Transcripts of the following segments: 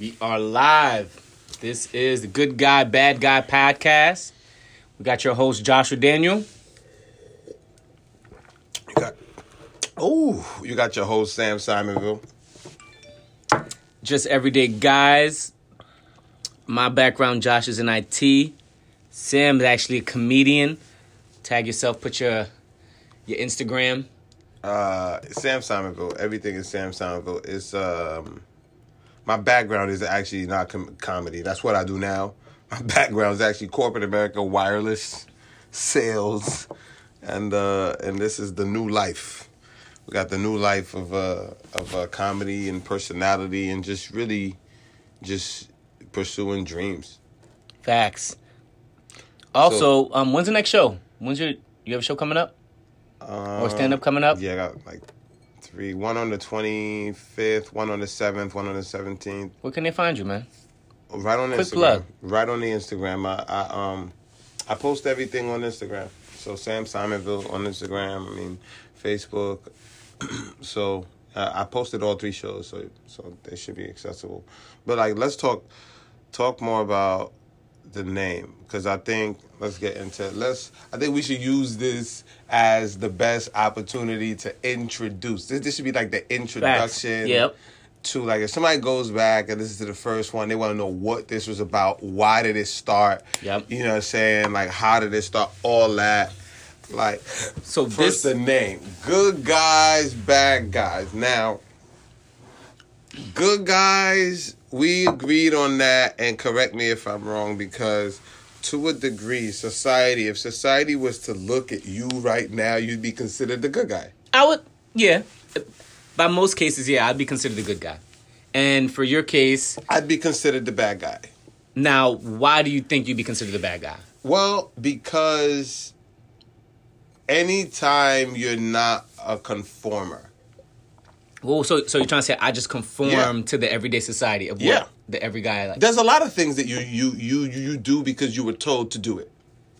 We are live. This is the Good Guy, Bad Guy podcast. We got your host, Joshua Daniel. You got, oh, you got your host Sam Simonville. Just everyday guys. My background, Josh, is in IT. Sam is actually a comedian. Tag yourself, put your your Instagram. Uh, Sam Simonville. Everything is Sam Simonville. It's um, my background is actually not com- comedy. That's what I do now. My background is actually corporate America, wireless sales, and uh, and this is the new life. We got the new life of uh of uh, comedy and personality and just really, just pursuing dreams. Facts. Also, um, when's the next show? When's your you have a show coming up or stand up coming up? Yeah, I got like three. One on the twenty fifth, one on the seventh, one on the seventeenth. Where can they find you, man? Right on Quick Instagram. plug. Right on the Instagram. I, I um I post everything on Instagram. So Sam Simonville on Instagram. I mean Facebook. so uh, I posted all three shows, so so they should be accessible. But like, let's talk talk more about the name because I think let's get into let's I think we should use this as the best opportunity to introduce this. This should be like the introduction. Yep. To like if somebody goes back and listens to the first one, they want to know what this was about. Why did it start? Yep. You know what I'm saying? Like how did it start? All that. Like So first this the name. Good guys, bad guys. Now good guys, we agreed on that, and correct me if I'm wrong, because to a degree, society, if society was to look at you right now, you'd be considered the good guy. I would, yeah. By most cases, yeah, I'd be considered a good guy. And for your case, I'd be considered the bad guy. now, why do you think you'd be considered the bad guy? Well, because anytime you're not a conformer, Well, so so you're trying to say I just conform Yeah. to the everyday society of what Yeah. the every guy like. there's a lot of things that you you you you do because you were told to do it.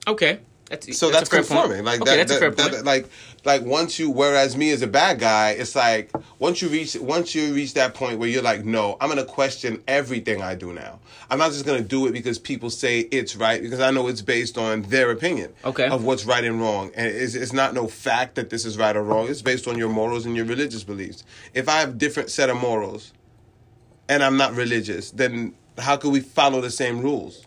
Okay, that's So that's, a point. conforming. Like okay, that, that's a that- fair that- point. like like once you whereas me as a bad guy, it's like once you reach once you reach that point where you're like, no, I'm gonna question everything I do now. I'm not just gonna do it because people say it's right because I know it's based on their opinion Okay. of what's right and wrong, and it's, it's not no fact that this is right or wrong. It's based on your morals and your religious beliefs. If I have different set of morals, and I'm not religious, then how could we follow the same rules?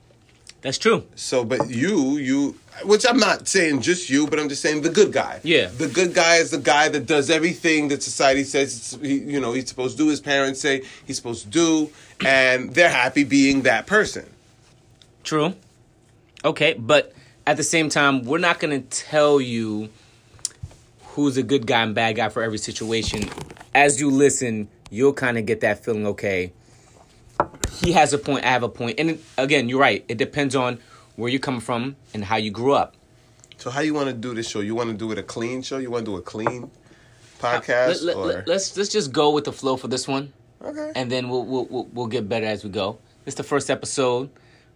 that's true. So, but you, you, which I'm not saying just you, but I'm just saying the good guy. Yeah. The good guy is the guy that does everything that society says, he, you know, he's supposed to do, his parents say he's supposed to do, and they're happy being that person. True. Okay, but at the same time, we're not going to tell you who's a good guy and bad guy for every situation. As you listen, you'll kind of get that feeling, okay, he has a point, I have a point. And again, you're right. It depends on where you come from and how you grew up. So, how you want to do this show? You want to do it a clean show? You want to do a clean Let, podcast? let, or us let's just go with the flow for this one. okay, and then we'll we'll we'll, we'll get better as we go. It's the first episode.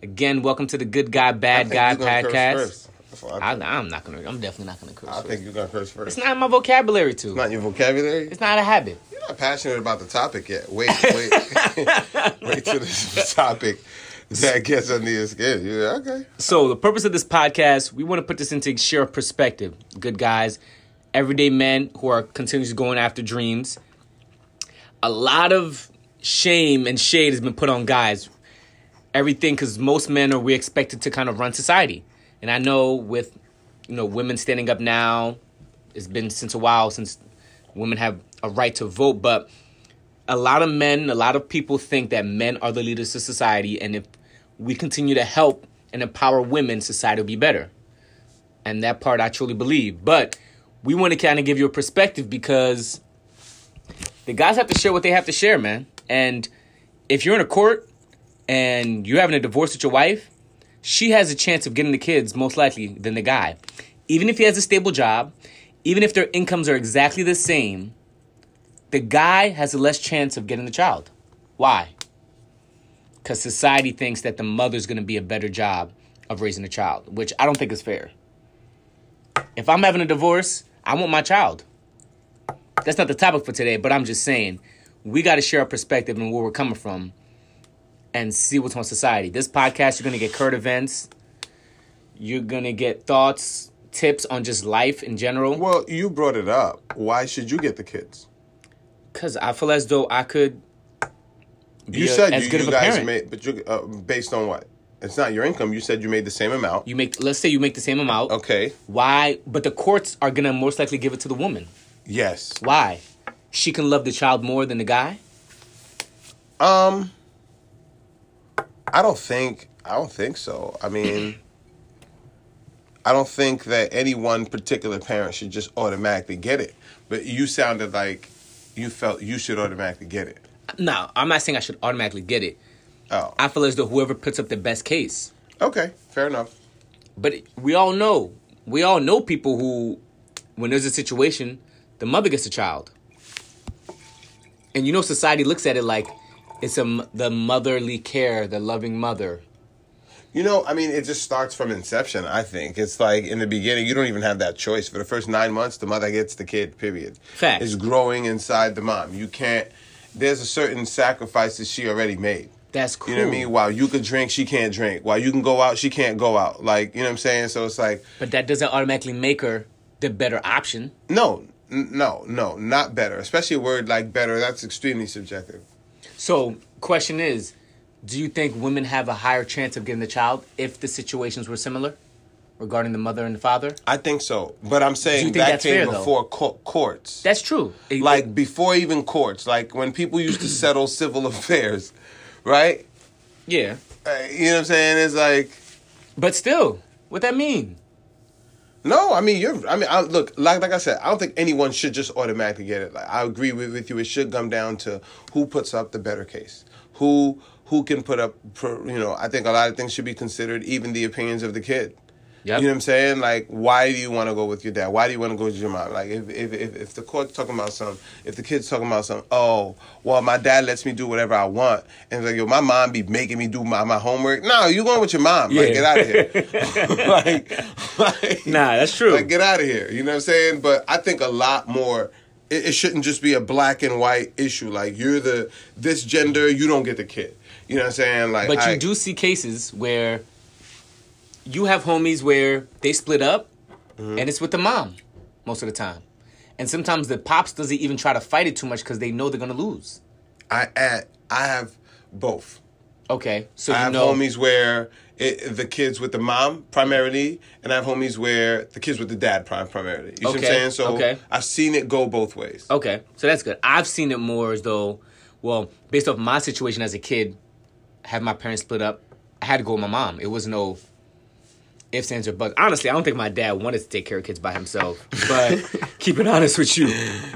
Again, welcome to the Good Guy Bad Guy you're gonna curse podcast. I I'm not gonna. I'm definitely not gonna curse. I first. think you're gonna curse first. it's not in my vocabulary too. not your vocabulary. it's not a habit. You're not passionate about the topic yet. Wait, wait, wait till this topic that gets under your skin. Yeah, okay. So the purpose of this podcast, we want to put this into share perspective. Good guys, everyday men who are continuously going after dreams. A lot of shame and shade has been put on guys. Everything because most men are we expected to kind of run society, and I know with you know women standing up now, it's been since a while since women have a right to vote, but a lot of men, a lot of people think that men are the leaders of society, and if we continue to help and empower women, society will be better. And that part I truly believe. But we want to kind of give you a perspective because the guys have to share what they have to share, man. And if you're in a court and you're having a divorce with your wife, she has a chance of getting the kids most likely than the guy. Even if he has a stable job, even if their incomes are exactly the same, the guy has a less chance of getting the child. Why? Because society thinks that the mother's going to be a better job of raising a child, which I don't think is fair. If I'm having a divorce, I want my child. That's not the topic for today, but I'm just saying we got to share our perspective and where we're coming from. and see what's on society. This podcast, you're gonna get current events. You're gonna get thoughts, tips on just life in general. Well, you brought it up. Why should you get the kids? Cause I feel as though I could. You a- said as you, good you of a guys parent. made, but you uh, based on what? It's not your income. You said you made the same amount. You make. Let's say you make the same amount. Okay. Why? But the courts are gonna most likely give it to the woman. Yes. Why? She can love the child more than the guy. Um. I don't think. I don't think so. I mean. I don't think that any one particular parent should just automatically get it. But you sounded like you felt you should automatically get it. No, I'm not saying I should automatically get it. Oh. I feel as though whoever puts up the best case. Okay. Fair enough. But we all know, we all know people who, when there's a situation, the mother gets the child, and you know society looks at it like it's a the motherly care, the loving mother. You know, I mean, it just starts from inception. I think it's like in the beginning, you don't even have that choice. For the first nine months, the mother gets the kid. Period. Fact. It's growing inside the mom. You can't. There's a certain sacrifices she already made. That's cool. You know what I mean? While you can drink, she can't drink. While you can go out, she can't go out. Like you know what I'm saying? So it's like But that doesn't automatically make her the better option. no, n- no, no, not better. Especially a word like better. That's extremely subjective. So, question is, do you think women have a higher chance of getting the child if the situations were similar regarding the mother and the father? I think so, but I'm saying that came fair, before co- courts. That's true. It- like before even courts, like when people used to settle civil affairs, right? yeah. Uh, you know what I'm saying? It's like, But still, what that mean? no, I mean, you're, I mean, I, look, like, like I said, I don't think anyone should just automatically get it. Like, I agree with, with you. It should come down to who puts up the better case, who, who can put up, you know, I think a lot of things should be considered, even the opinions of the kid. Yep. You know what I'm saying? Like, why do you want to go with your dad? Why do you want to go with your mom? Like, if, if, if, if the court's talking about something, if the kid's talking about something, oh, well, my dad lets me do whatever I want. And it's like, yo, my mom be making me do my, my homework. No, you going with your mom. Like, Yeah. get out of here. like, like, Nah, that's true. like, get out of here. You know what I'm saying? But I think a lot more. It, shouldn't just be a black and white issue. Like, you're the, this gender, you don't get the kid. You know what I'm saying? Like, But I- you do see cases where you have homies where they split up Mm-hmm. and it's with the mom most of the time. And sometimes the pops doesn't even try to fight it too much because they know they're gonna lose. I, I, I have both. Okay. So I have know homies where it, the kids with the mom primarily, and I have homies where the kids with the dad prim- primarily. You see what I'm Okay, saying? So okay. I've seen it go both ways. Okay, so that's good. I've seen it more as though, well, based off my situation as a kid, have my parents split up. I had to go with my mom. It was no ifs, ands, or buts. Honestly, I don't think my dad wanted to take care of kids by himself. But keep it honest with you.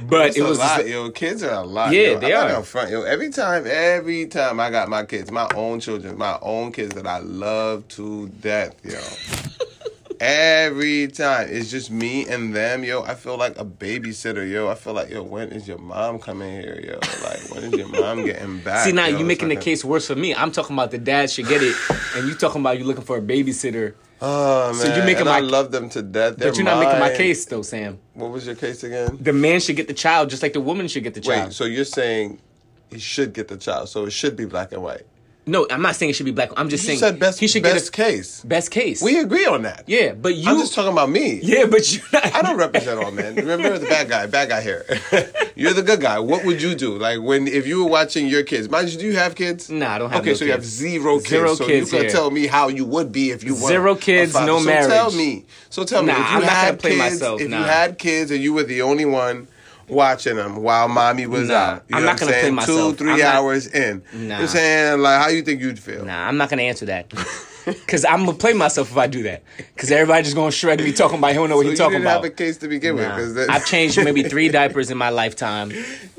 But it a was lot, just- yo. Kids are a lot. Yeah, yo. they I'm are. front, yo. Every time, every time I got my kids, my own children, my own kids that I love to death, yo. every time, it's just me and them, yo. I feel like a babysitter, yo. I feel like, yo, when is your mom coming here, yo? Like, when is your mom getting back? See now yo? you making the a- case worse for me. I'm talking about the dad should get it, and you talking about you looking for a babysitter. Oh man, So you making and my- I love them to death. They're But you're not making my case though, Sam. What was your case again? The man should get the child just like the woman should get the child. Wait, so you're saying he should get the child, so it should be black and white. No, I'm not saying it should be black. I'm just You saying said best, he should best get a case. best case. We agree on that. yeah, but you I'm just talking about me. Yeah, but you I don't represent all men. Remember the bad guy, bad guy here. You're the good guy. What would you do? Like when if you were watching your kids? Mind you, do you have kids? Nah, I don't have. Okay, no so you have kids. zero kids. Zero so kids you here. tell me how you would be if you were Zero kids, no so marriage. Tell me. So tell me Nah, if you I'm not gonna had play kids, myself, if nah. you had kids and you were the only one watching them while mommy was Nah, out. You I'm know not what gonna play myself. Two, three I'm not- hours in. You know Nah. I'm saying? Like how you think you'd feel? Nah, I'm not gonna answer that. Cause I'm gonna play myself if I do that. Cause everybody just gonna shred me talking about he don't know what So he talking about. have a case to begin with. Nah. that- I've changed maybe three diapers in my lifetime,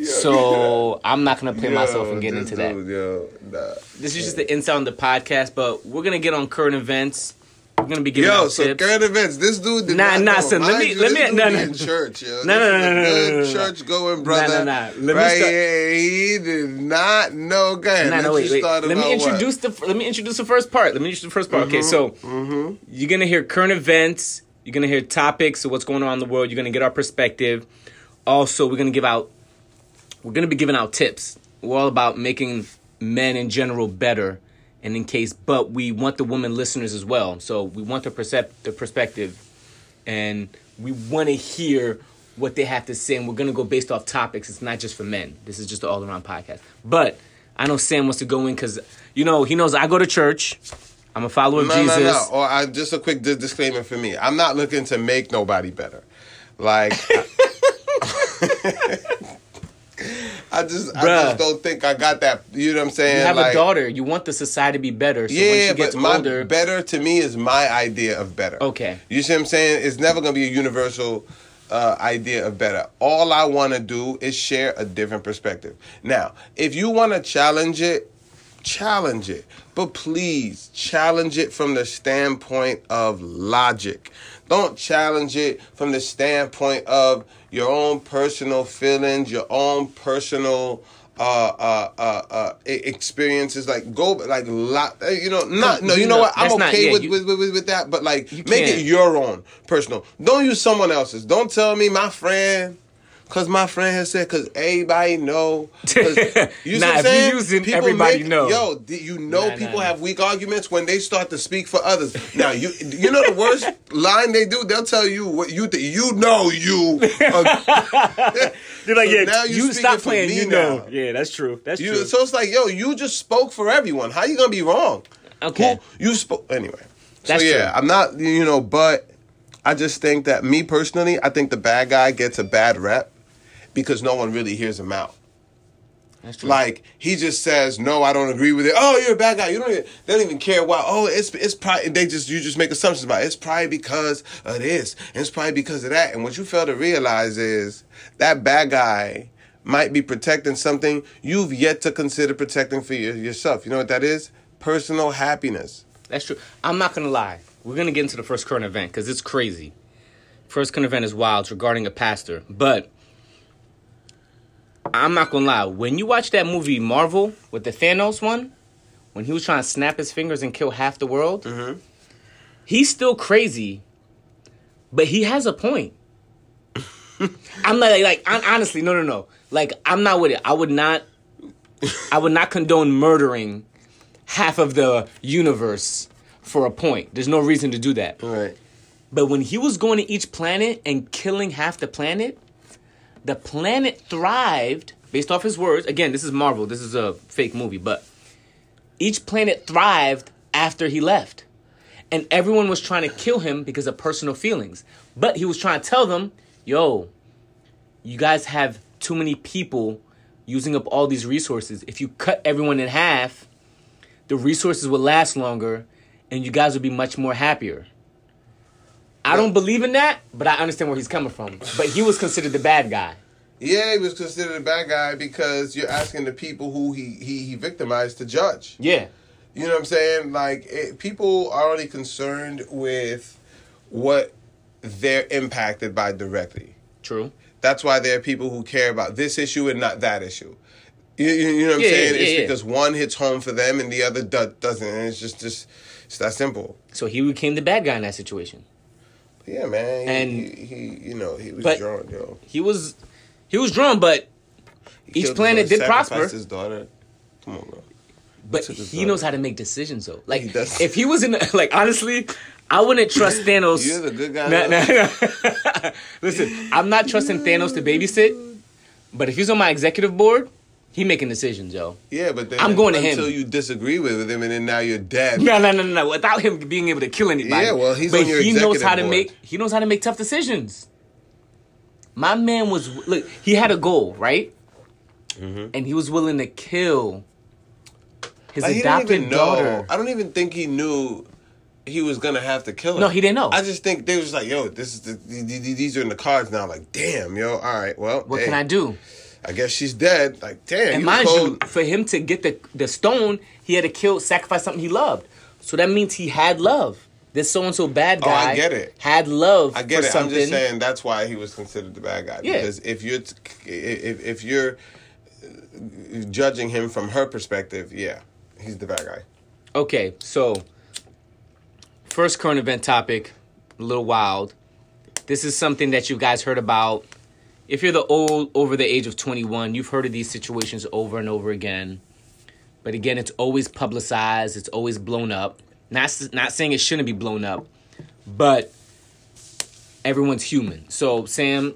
so I'm not gonna play myself and get into that. Yo, nah. This is just the insight on the podcast, but we're gonna get on current events. We're gonna be giving Yo, out so tips. current events. This dude did Nah, not nah, know. son, let me- you, let me- no, no. in church, yo. No, no, no, no, no, no, church going brother. Nah, nah, nah. Let me start- he did not know. Go ahead. No, no, Let wait, wait. Let me about what? introduce the let me introduce the first part. Let me introduce the first part. Okay, so Mm-hmm. you're gonna hear current events. You're gonna hear topics of what's going on in the world. You're gonna get our perspective. Also, we're gonna give out. We're gonna be giving out tips. We're all about making men in general better and in case, but we want the women listeners as well. So we want the percep- the perspective, and we want to hear what they have to say, and we're gonna go based off topics. It's not just for men. This is just an all around podcast. But I know Sam wants to go in because you know he knows I go to church. I'm a follower of No, Jesus. no, no. Or oh, I, just a quick di- disclaimer for me. I'm not looking to make nobody better. Like, I just, I just don't think I got that. You know what I'm saying? You have like, a daughter. You want the society to be better. So when Yeah, she gets but my older, better to me is my idea of better. Okay. You see what I'm saying? It's never gonna be a universal uh, idea of better. All I want to do is share a different perspective. Now, if you want to challenge it, challenge it, but please challenge it from the standpoint of logic. Don't challenge it from the standpoint of your own personal feelings, your own personal uh uh uh uh experiences. Like go like lot you know not no you know what? I'm That's not- okay yeah, with, you- with, with with that but like make it your own personal. Don't use someone else's. Don't tell me my friend Cause my friend has said, cause everybody know. 'Cause- You see Nah, what I'm if you saying? using everybody know. Yo, you know Nah, nah, people nah. have weak arguments when they start to speak for others. Now you, you know the worst line they do. They'll tell you what you think. You know you. you're like, So yeah, now you you stop for playing. me You know, now. yeah, that's true. That's you true. so it's like, yo, you just spoke for everyone. How you gonna be wrong? Okay. Who, you spoke anyway. That's so yeah, true. I'm not. You know, but I just think that me personally, I think the bad guy gets a bad rep because no one really hears him out. That's true. Like he just says, "No, I don't agree with it." Oh, you're a bad guy. You don't. Even, they don't even care why. Oh, it's it's probably they just you just make assumptions about it. It's probably because of this. And it's probably because of that. And what you fail to realize is that bad guy might be protecting something you've yet to consider protecting for your, yourself. You know what that is? Personal happiness. That's true. I'm not gonna lie. We're gonna get into the first current event because it's crazy. First current event is wild it's regarding a pastor, but I'm not gonna lie. When you watch that movie Marvel with the Thanos one, when he was trying to snap his fingers and kill half the world, Mm-hmm. he's still crazy, but he has a point. I'm not like, like hon- honestly, no, no, no. Like I'm not with it. I would not. I would not condone murdering half of the universe for a point. There's no reason to do that. Right. But when he was going to each planet and killing half the planet, the planet thrived based off his words. Again, this is Marvel. This is a fake movie, but each planet thrived after he left. And everyone was trying to kill him because of personal feelings. But he was trying to tell them, yo, you guys have too many people using up all these resources. If you cut everyone in half, the resources will last longer and you guys will be much more happier. I don't believe in that, but I understand where he's coming from. But he was considered the bad guy. Yeah, he was considered a bad guy because you're asking the people who he he, he victimized to judge. Yeah. You know what I'm saying? Like it, people are only concerned with what they're impacted by directly. True. That's why there are people who care about this issue and not that issue. You, you, you know what I'm saying? yeah, it's yeah. because one hits home for them and the other do, doesn't. And it's just just it's that simple. So he became the bad guy in that situation. Yeah, man. He, And- he, he you know he was but- drawn, yo. He was he was drawn, but He each planet uh, did prosper. His daughter. Come on, bro. but he daughter. knows how to make decisions though. Like if he was in like honestly, I wouldn't trust Thanos. You're the good guy. Nah, nah, nah. Listen, I'm not trusting Thanos to babysit, but if he's on my executive board, he making decisions, yo. Yeah, but then I'm going to him. until you disagree with him, and then now you're dead. No, no, no, no, no. Without him being able to kill anybody. Yeah, well, he's but on your he knows how to make he knows how to make tough decisions. My man was look. He had a goal, right? Mm-hmm. And he was willing to kill his Like, he didn't adopted even know. daughter. I don't even think he knew he was gonna have to kill her. No, he didn't know. I just think they was like, "Yo, this is the, th- th- th- these are in the cards now." Like, damn, yo, all right, well, What hey, can I do? I guess she's dead. Like, damn, And you mind cold. you, for him to get the the stone, he had to kill, sacrifice something he loved. So that means he had love. This so and so bad guy. Oh, I get it. had love I get for it. something. I'm just saying that's why he was considered the bad guy. Yeah. Because if you're t- if if you're judging him from her perspective, yeah, he's the bad guy. Okay, so first current event topic, a little wild. This is something that you guys heard about. If you're the old over the age of 21, you've heard of these situations over and over again. But again, it's always publicized. It's always blown up. Not not saying it shouldn't be blown up, but everyone's human. So Sam,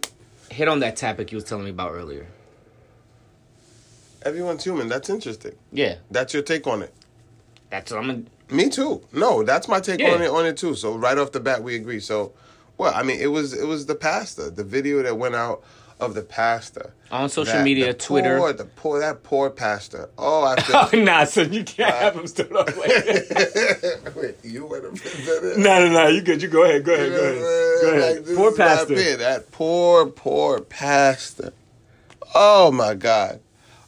hit on that topic you was telling me about earlier. Everyone's human. That's interesting. Yeah, That's your take on it. that's what I'm. Gonna, Me too. No, that's my take Yeah. on it on it too. So right off the bat, we agree. So, well, I mean, it was it was the pastor, the video that went out of the pastor On social That- media, Twitter. poor, the poor that poor pastor. Oh, I oh nah, son, you can't have him stood up like that. Wait, you went up no, no, no. You good? You go ahead. Go ahead. Go ahead. Go ahead. Like, Poor pastor. That poor, poor pastor. Oh my God.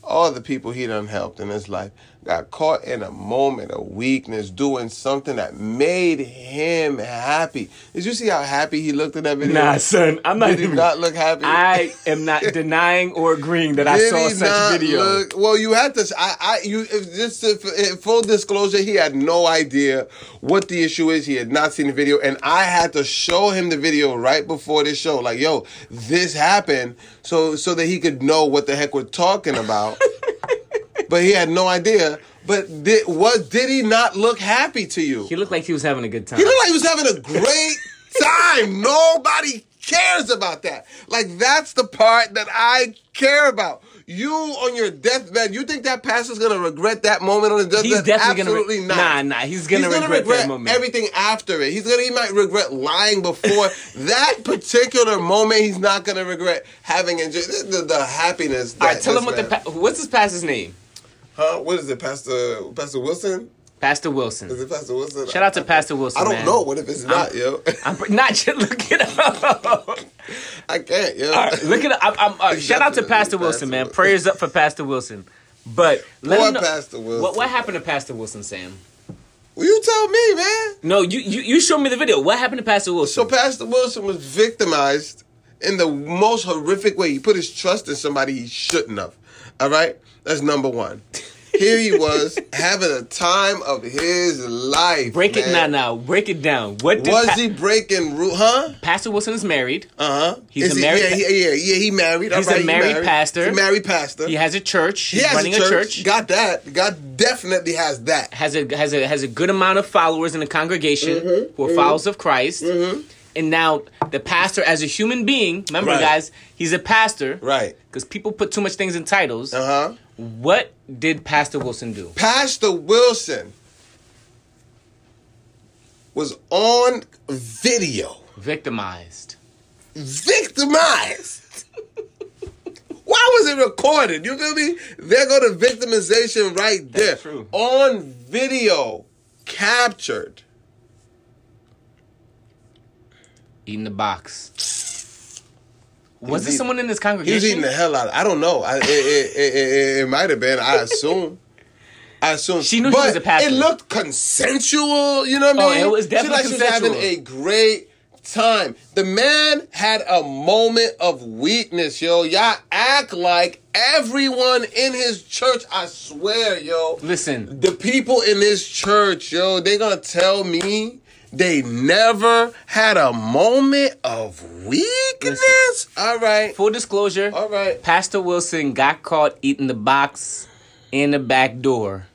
All the people he done helped in his life got caught in a moment of weakness doing something that made him happy. Did you see how happy he looked in that video? Nah, son, I'm not Did he even. not look happy? I am not denying or agreeing that I saw such video. look- well, you had to. I, I, you. If just if full disclosure, he had no idea what the issue is. He had not seen the video, and I had to show him the video right before this show. Like, yo, this happened, so so that he could know what the heck we're talking about. but he had no idea. But did was did he not look happy to you? He looked like he was having a good time. He looked like he was having a great time. Nobody cares about that. Like that's the part that I care about. You on your deathbed, you think that pastor's gonna regret that moment on his deathbed? He's definitely Absolutely gonna. Re- not. Nah, nah. He's gonna, regret, that moment. everything after it. He's gonna. He might regret lying before that particular moment. He's not gonna regret having enjoyed the, the, the happiness. That All right, tell him what the pa- what's his pastor's name? Huh? What is it, Pastor Pastor Wilson? Pastor Wilson. Is it Pastor Wilson? Shout out to Pastor Wilson. I don't man. know. What if it's not, yo? I'm not just look it up. I can't, yo. All right, look it up. I'm, I'm, uh, shout out to Pastor Wilson, Pastor man. Wilson. Prayers up for Pastor Wilson. But let Poor know, Pastor Wilson. What, what happened to Pastor Wilson, Sam? Well, you tell me, man. No, you you you showed me the video. What happened to Pastor Wilson? So Pastor Wilson was victimized in the most horrific way. He put his trust in somebody he shouldn't have. All right? That's number one. Here he was having a time of his life. Break it man. now, now. Break it down. What did Was Pa- he breaking? Huh? Pastor Wilson is married. Uh huh. He's a married Yeah, yeah, yeah, yeah. He married. He's All a right, he married pastor. He's a married pastor. He has a church. He has running a church. Got that. God definitely has that. has a has a has a good amount of followers in the congregation Mm-hmm. who are followers of Christ. And now the pastor, as a human being, remember, Right. guys, he's a pastor. Right. Because people put too much things in titles. Uh huh. What did Pastor Wilson do? Pastor Wilson was on video Victimized. victimized. Why was it recorded? You feel me? There go the victimization right there. That's true. On video, captured. Eating the box. Was He's there someone in this He congregation? was eating the hell out of I don't know. I, it it, it, it, it might have been. I assume. I assume. She knew he but was a pastor. It looked consensual. You know what I Oh, mean? it was She definitely like she was having a great time. The man had a moment of weakness, yo. Y'all act like everyone in his church. I swear, yo. Listen, The people in this church, yo, they gonna tell me they never had a moment of weakness. All right. full disclosure. All right. Pastor Wilson got caught eating the box in the back door.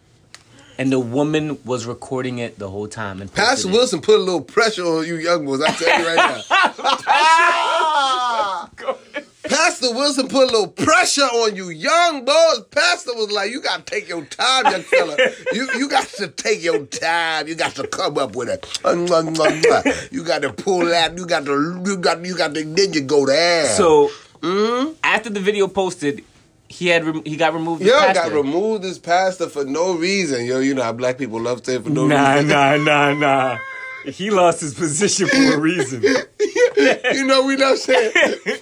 And the woman was recording it the whole time. And posted Pastor it. Wilson put a little pressure on you young boys. I tell you right now. Pastor Wilson put a little pressure on you young boys. Pastor was like, "You got to take your time, young fella. You you got to take your time. You got to come up with it. You got to pull that. You got to you got you got to then you go there. So Mm-hmm. after the video posted, he had rem- he got removed. Yo, got removed as pastor for no reason. Yo, you know how black people love saying for no Nah, reason. Nah, nah, nah, nah. He lost his position for a reason. you know we not saying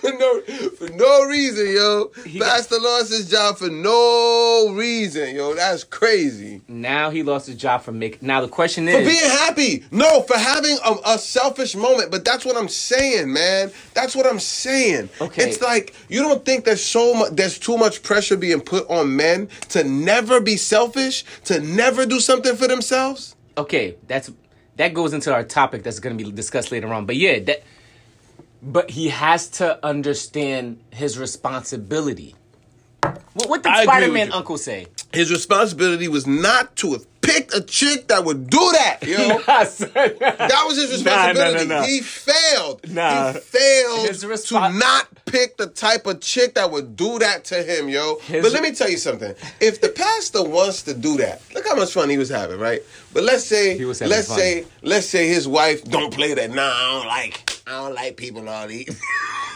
for no for no reason, yo. Pastor lost his job for no reason, yo. That's crazy. now he lost his job for making. Now the question is For being happy, no, for having a, a selfish moment. But that's what I'm saying, man. That's what I'm saying. Okay. It's like you don't think there's so much, there's too much pressure being put on men to never be selfish, to never do something for themselves. okay, that's that goes into our topic that's going to be discussed later on. But yeah, that. But he has to understand his responsibility. What, what did Spider Man uncle say? His responsibility was not to have picked a chick that would do that, yo. Nah. That was his responsibility. nah, nah. He failed. Nah. He failed respon- to not pick the type of chick that would do that to him, yo. His- but let me tell you something. If the pastor wants to do that, look how much fun he was having, right? But let's say, He was having let's fun. say, let's say his wife don't play that. Nah, I don't like, I don't like people all these.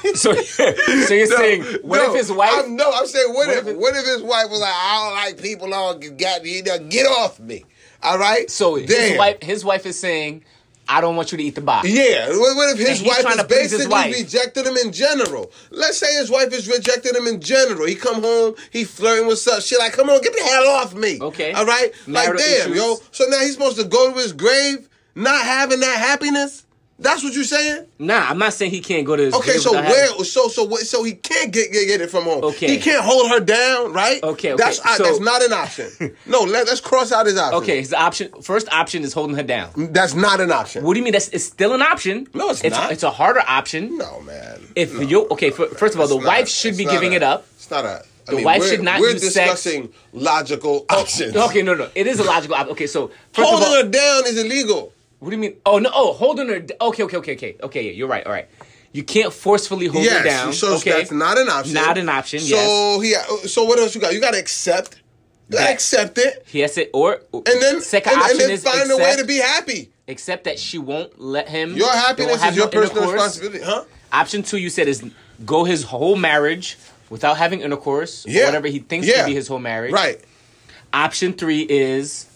so, so you're saying, what no, if his wife? I'm, no, I'm saying, what, What if, if what if his wife was like, I don't like people all got you know, get off me. All right. so his wife, his wife is saying, I don't want you to eat the box. Yeah, what, if his wife is basically wife. rejected him in general? Let's say his wife is rejecting him in general. He come home, he flirting with stuff. She like, come on, get the hell off me. Okay. all right. Like, Marital damn, issues. yo. So now he's supposed to go to his grave not having that happiness. That's what you're saying? Nah, I'm not saying he can't go to his Okay, so where? having- So so what? So he can't get, get get it from home. Okay. he can't hold her down, right? Okay, okay, That's uh, so- that's not an option. no, let, let's cross out his option. Okay, his option, first option is holding her down. that's not an option. What do you mean? That's it's still an option. No, it's it's not. It's a harder option. No, man. If no. you okay, fir- first of all, the not- wife should be giving a- it up. It's not a. I The mean, wife should not We're use sex- discussing logical options. Okay, no, no, it is a logical option. Okay, so Holding her down is illegal. What do you mean? Oh no, oh holding her. d- Okay, okay, okay, okay, okay. Yeah, you're right. All right, you can't forcefully hold yes, her down. so okay, that's not an option. Not an option. So yes, he. So what else you got? You got to accept. You got to That- accept it, Yes, it. Or and then second and, option and then is find accept, a way to be happy. accept that she won't let him. Your happiness is your no personal responsibility, huh? Option two, you said, is go his whole marriage without having intercourse. or whatever he thinks Yeah. to be his whole marriage. Right. Option three is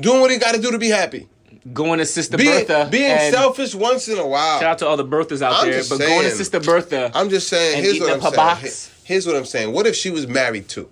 Doing what he got to do to be happy. Going to Sister Being, Bertha. being selfish once in a while. Shout out to all the Berthas out I'm there, but going to. Sister Bertha. I'm just saying. and Here's eating what up I'm saying. box. Here's what I'm saying. What if she was married to?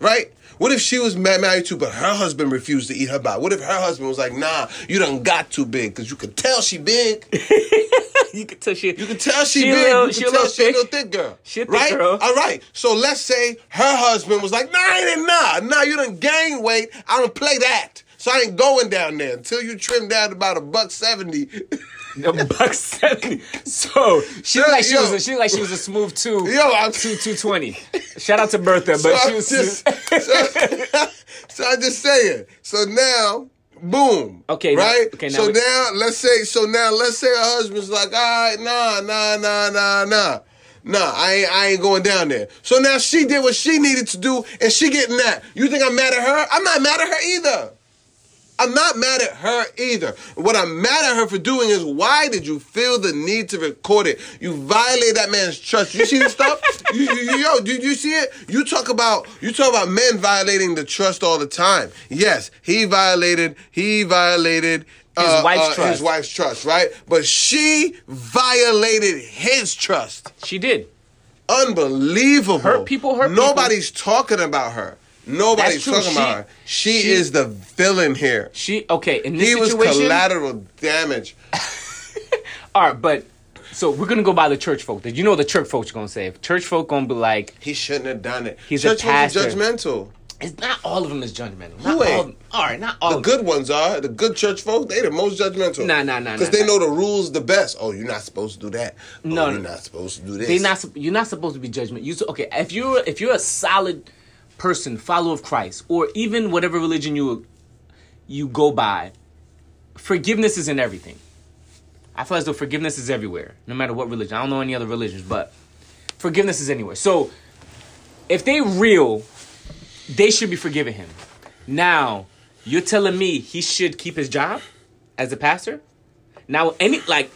Right? What if she was married to, but her husband refused to eat her box? What if her husband was like, "Nah, you done got too big," because you could tell she big. you could tell she. You can tell she, She a big. little- you she a tell little she a thick. little thick girl. She a thick right? girl. All right. So let's say her husband was like, "Nah, nah, nah. You done gained weight. I don't play that." So I ain't going down there until you trim down about a buck seventy. A buck seventy. So she looked like she Yo. was. A, she looked like she was a smooth two. Yo, I'm two two twenty. Shout out to Bertha, but So she was. just, so, so I'm just saying. So now, boom. Okay, now- right. okay, now so we- now, let's say. So now, let's say her husband's like, all right, nah, nah, nah, nah, nah. Nah, I ain't, I ain't going down there. So now she did what she needed to do, and she getting that. You think I'm mad at her? I'm not mad at her either. I'm not mad at her either. What I'm mad at her for doing is why did you feel the need to record it? You violate that man's trust. You see this stuff? you, you, yo, did you see it? You talk about you talk about men violating the trust all the time. Yes, he violated. He violated. uh, wife's uh, trust. His wife's trust, right? But she violated his trust. she did. Unbelievable. Hurt people hurt people. Nobody's talking about her. Nobody's talking She- about her. She, she- is the villain here. She okay in this He was situation. collateral damage. all right, but so we're gonna go by the church folk. Did you know the church folks are gonna say? Church folk gonna be like, He shouldn't have done it. He's a Church folks pastor. judgmental. it's not all of them is judgmental. Who ain't? all. All right, not all. The good ones are. The good church folk, they the most judgmental. Nah, nah, nah, Because nah, they nah. know the rules the best. Oh, you're not supposed to do that. Oh, No, you're not supposed to do this. They not. You're not supposed to be judgment. You okay? If you're if you're a solid person, follower of Christ, or even whatever religion you you go by, forgiveness is in everything. I feel as though forgiveness is everywhere, no matter what religion. I don't know any other religions, but forgiveness is anywhere. So if they real, they should be forgiving him. Now you're telling me he should keep his job as a pastor? Now any like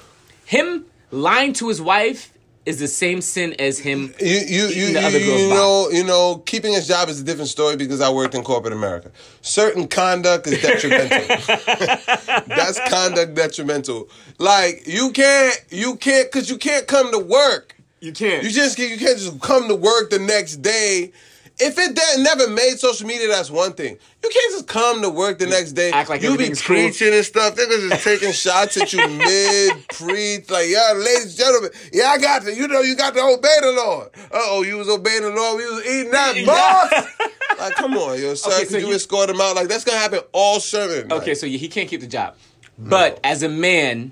him lying to his wife is the same sin as him. You you you, eating you, the other girl's you box. know you know keeping his job is a different story because I worked in corporate America. Certain conduct is detrimental. That's conduct detrimental. Like you can't you can't because you can't come to work. You can't. You just you can't just come to work the next day. If it that never made social media, that's one thing. You can't just come to work the next day. Act like you be everything's cool. preaching and stuff. Niggas just taking shots at you mid preach. Like, yeah, ladies and gentlemen, yeah, I got to. You know, you got to obey the Lord. Uh oh, you was obeying the Lord. We was eating that boss. like, come on, yo, son. Okay, so you, you- escort him out? Like, that's gonna happen all sermon. Okay, Like, so he can't keep the job. But as a man,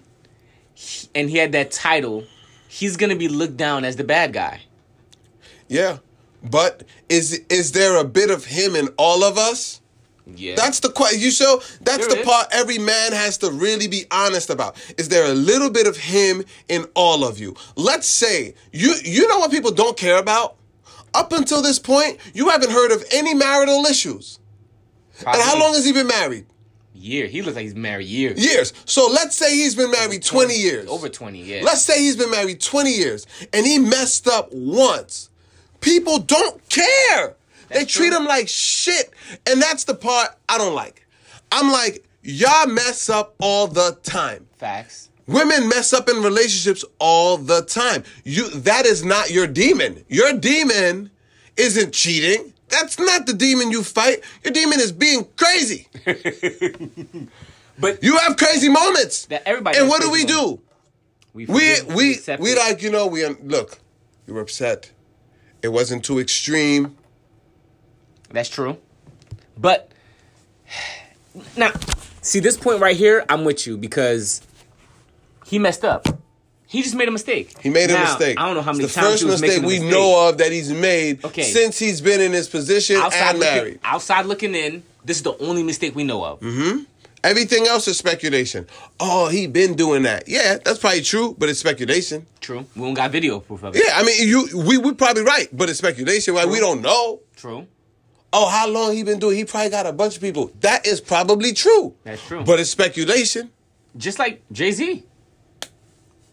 he- and he had that title, he's gonna be looked down as the bad guy. yeah. But is is there a bit of him in all of us? Yeah. That's the question. You show that's There the is. part every man has to really be honest about. Is there a little bit of him in all of you? Let's say you you know what people don't care about? Up until this point, you haven't heard of any marital issues. And how long has he been married? Year. He looks like he's married years. Years. So let's say he's been married 20 years. Over 20, years. Let's say he's been married 20 years and he messed up once. People don't care. they treat true. him like shit. And that's the part I don't like. I'm like, y'all mess up all the time. Facts. Women mess up in relationships all the time. You that is not your demon. Your demon isn't cheating. That's not the demon you fight. Your demon is being crazy. But You have crazy moments. That everybody And what do we crazy do? moments. we We we we it. like you know we um, look. You were upset. It wasn't too extreme. That's true. But now, see this point right here, I'm with you because he messed up. He just made a mistake. He made a mistake. I don't know how many it's the times first mistake we mistake. know of that he's made Okay. since he's been in his position Outside and looking, married. outside looking in, this is the only mistake we know of. Mm-hmm. Everything else is speculation. Oh, he been doing that. Yeah, that's probably true, but it's speculation. True. We don't got video proof of it. Yeah, I mean, you we we probably right, but it's speculation. Like we don't know. True. Oh, how long he been doing? He probably got a bunch of people. That is probably true. That's true. But it's speculation. Just like Jay Z.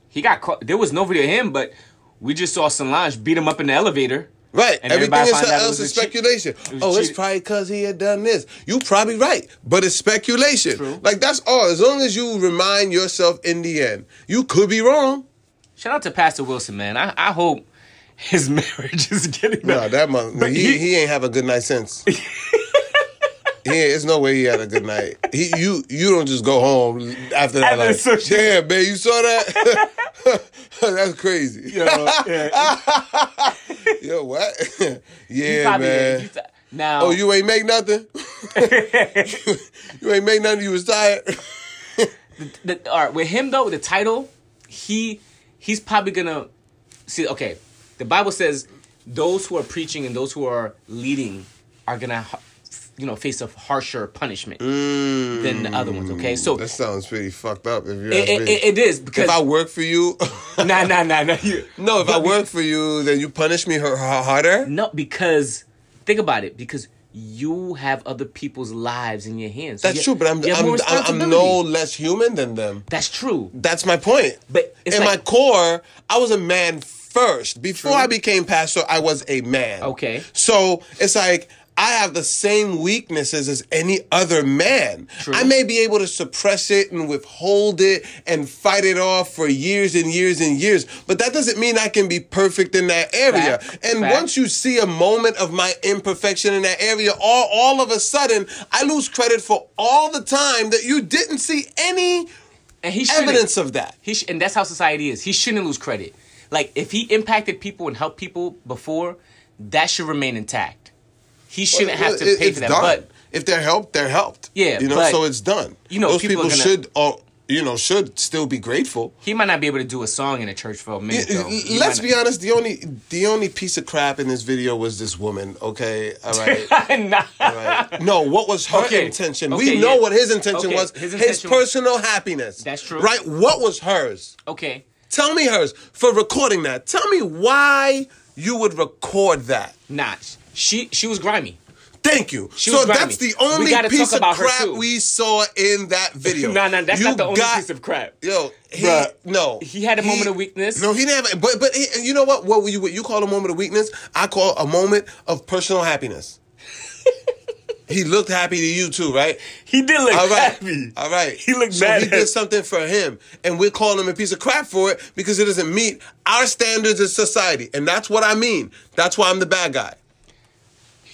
He got caught. There was no video of him, but we just saw Solange beat him up in the elevator. Right. And Everything is- it else is speculation. was Oh, it's probably because he had done this. You probably right, but it's speculation. True. Like that's all. As long as you remind yourself in the end, you could be wrong. Shout out to Pastor Wilson, man. I, I hope his marriage is getting better. No, that month he, he- he ain't have a good night since. He ain't, there's no way he had a good night. He you you don't just go home after that like, social- damn man, you saw that? That's crazy. Yo, yeah, Yo, what? yeah, man. did. Now, Oh, you ain't make nothing. you ain't make nothing. You was tired. the, all right with him though, with the title, he he's probably gonna see. Okay, the Bible says those who are preaching and those who are leading are gonna, you know, face a harsher punishment than the other ones. Okay, so Mm, That sounds pretty fucked up. If you it, it, it, is because if I work for you, nah nah nah nah. You, no. If I work for you, then you punish me har- har- harder. No, because think about it. Because you have other people's lives in your hands. So That's true, but I'm I'm, I'm I'm no less human than them. That's true. That's my point. But it's in like- my core, I was a man first. Before True. I became pastor, I was a man. Okay. So it's like I have the same weaknesses as any other man. True. I may be able to suppress it and withhold it and fight it off for years and years and years, but that doesn't mean I can be perfect in that area. Fact. And Fact. once you see a moment of my imperfection in that area, all, all of a sudden, I lose credit for all the time that you didn't see any And he evidence of that. He sh- and that's how society is. He shouldn't lose credit. Like if he impacted people and helped people before, that should remain intact. He shouldn't have to it- pay for that. done. But if they're helped, they're helped. Yeah, you know, so it's done. you know, those people people, gonna- should, uh, you know, should still be grateful. he might not be able to do a song in a church for a minute. though. Let's be honest. The only the only piece of crap in this video was this woman. Okay, all right. nah. all right. No, what was her Okay. intention? Okay, we know yeah. what his intention Okay, was. his His, intention was- personal happiness. That's true. Right? What was hers? Okay. Tell me hers for recording that. Tell me why you would record that. Nah. She she was grimy. Thank you. She so that's the only piece of about crap we saw in that video. Nah, nah, that's You not the only got- piece of crap. Yo, he, Bruh, no. he had a moment of weakness. No, he didn't have. But but he, you know what? What you what you call a moment of weakness? I call a moment of personal happiness. he looked happy to you too, right? He did look All right, happy. all right. He looked so mad he did something for him, and we're calling him a piece of crap for it because it doesn't meet our standards as society, and that's what I mean. That's why I'm the bad guy.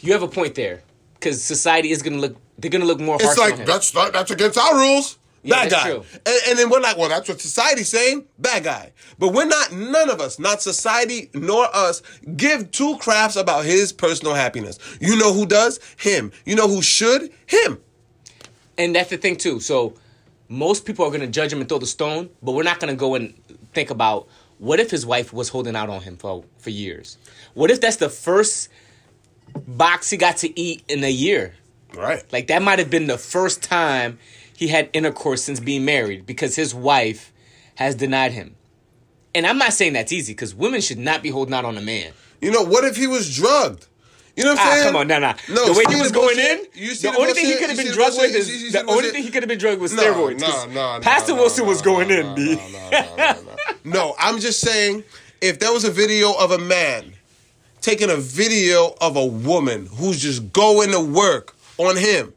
You have a point there, because society is gonna look. They're gonna look more harsh It's on like him. that's not, that's against our rules. Yeah, Bad guy. true. And, and then we're like, well, that's what society's saying. Bad guy. But we're not. None of us, not society nor us, give two craps about his personal happiness. You know who does? Him. You know who should? Him. and that's the thing too. So most people are gonna judge him and throw the stone, but we're not gonna go and think about what if his wife was holding out on him for for years. What if that's the first box he got to eat in a year. Right. Like that might have been the first time he had intercourse since being married because his wife has denied him. And I'm not saying that's easy because women should not be holding out on a man. You know, what if he was drugged? You know what I'm Ah, saying? come on, no, no. No, the way he was going in, the only thing he could have been drugged with is the only thing he could have been drugged with steroids. no, no, no, Pastor Wilson was going in, B. No, no, no, no, no. No, I'm just saying, if there was a video of a man taking a video of a woman who's just going to work on him,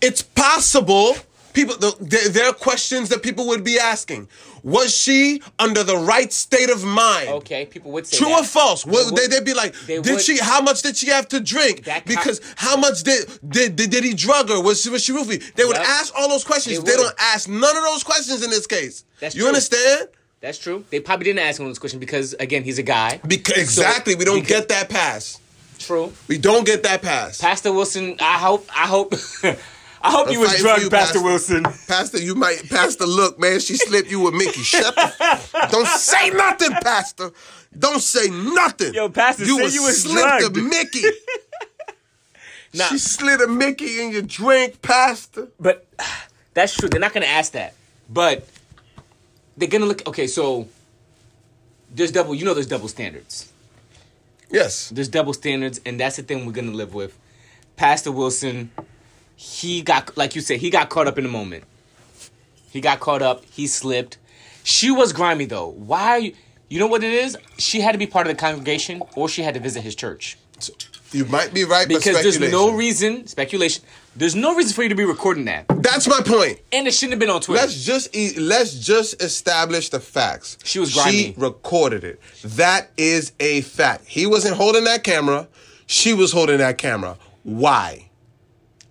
it's possible. People, the, there, are questions that people would be asking. Was she under the right state of mind? Okay, people would say True that. or false? Well, would- they, they'd be like, they did would- she? How much did she have to drink? Co- because how much did did, did did he drug her? Was she was she roofie? They would Yep. ask all those questions. They They, don't ask none of those questions in this case. That's you true. understand? That's true. They probably didn't ask him this question because again, he's a guy. Because exactly, we don't because- get that pass. True. We don't get that pass. Pastor Wilson, I hope, I hope, I hope I'm you was drugged, you, Pastor Pastor. Wilson. Pastor, you might Pastor. Look, man, she slipped you with Mickey. Shut the. don't say nothing, Pastor. Don't say nothing. Yo, Pastor, you was you was slipped drugged. a Mickey. Nah. She slid a Mickey in your drink, Pastor. But that's true. They're not gonna ask that. But they're gonna look. Okay, so there's double. You know, there's double standards. Yes. There's double standards, and that's the thing we're gonna live with. Pastor Wilson, he got like you said, he got caught up in the moment. He got caught up. He slipped. She was grimy though. Why? You, you know what it is? She had to be part of the congregation, or she had to visit his church. You might be right, but Because there's no reason, speculation. There's no reason for you to be recording that, That's my point. and it shouldn't have been on Twitter. Let's just e- let's just establish the facts. She was She recorded it. That is a fact. He wasn't holding that camera. She was holding that camera. Why?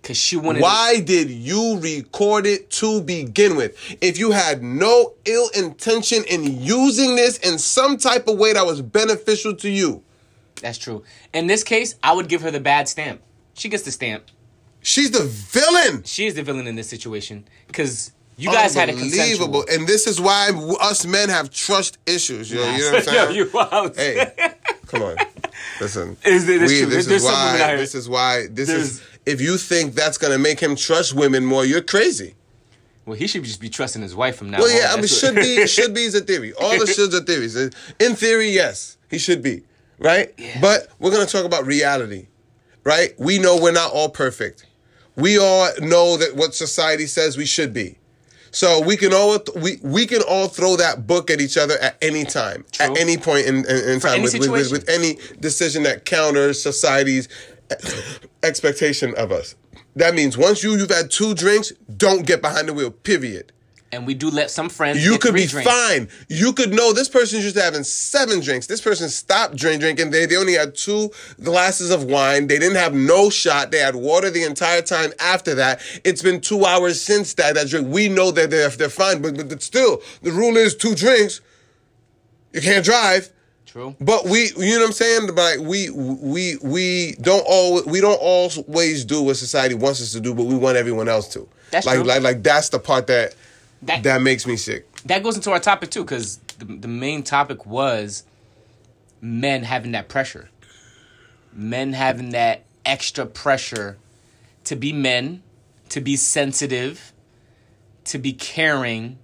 Because she wanted. Why did you record it to begin with? If you had no ill intention in using this in some type of way that was beneficial to you, That's true. In this case, I would give her the bad stamp. She gets the stamp. she's the villain. She is the villain in this situation because you guys had a Unbelievable. consensual. And this is why us men have trust issues. Yo, you know what I'm Yo, saying? you wild. hey, come on. Listen. Is it- true. This There's is some women out why. here- This is why. This is. If you think that's gonna make him trust women more, you're crazy. Well, he should just be trusting his wife from now Well, on. yeah, I mean, That's should what- be should be is a theory. All the shoulds are theories. In theory, yes, he should be right. But we're gonna talk about reality, right? We know we're not all perfect. We all know that what society says we should be. So we can all we we can all throw that book at each other at any time, True. at any point in, in, in time, with, with, with, with any decision that counters society's expectation of us. That means once you you've had two drinks, don't get behind the wheel. Period. And we do let some friends. You could be drinks. fine. You could know this person's just having seven drinks. This person stopped drink drinking. They, they only had two glasses of wine. They didn't have no shot. They had water the entire time after that. It's been two hours since that, that drink. We know that they're, they're fine, but, but still, the rule is two drinks. You can't drive. True. But we, you know what I'm saying? But like we, we, we don't all, we don't always do what society wants us to do, but we want everyone else to. That's like, true. like, like that's the part that That- that makes me sick. That goes into our topic too, because the, the main topic was men having that pressure, men having that extra pressure to be men, to be sensitive, to be caring,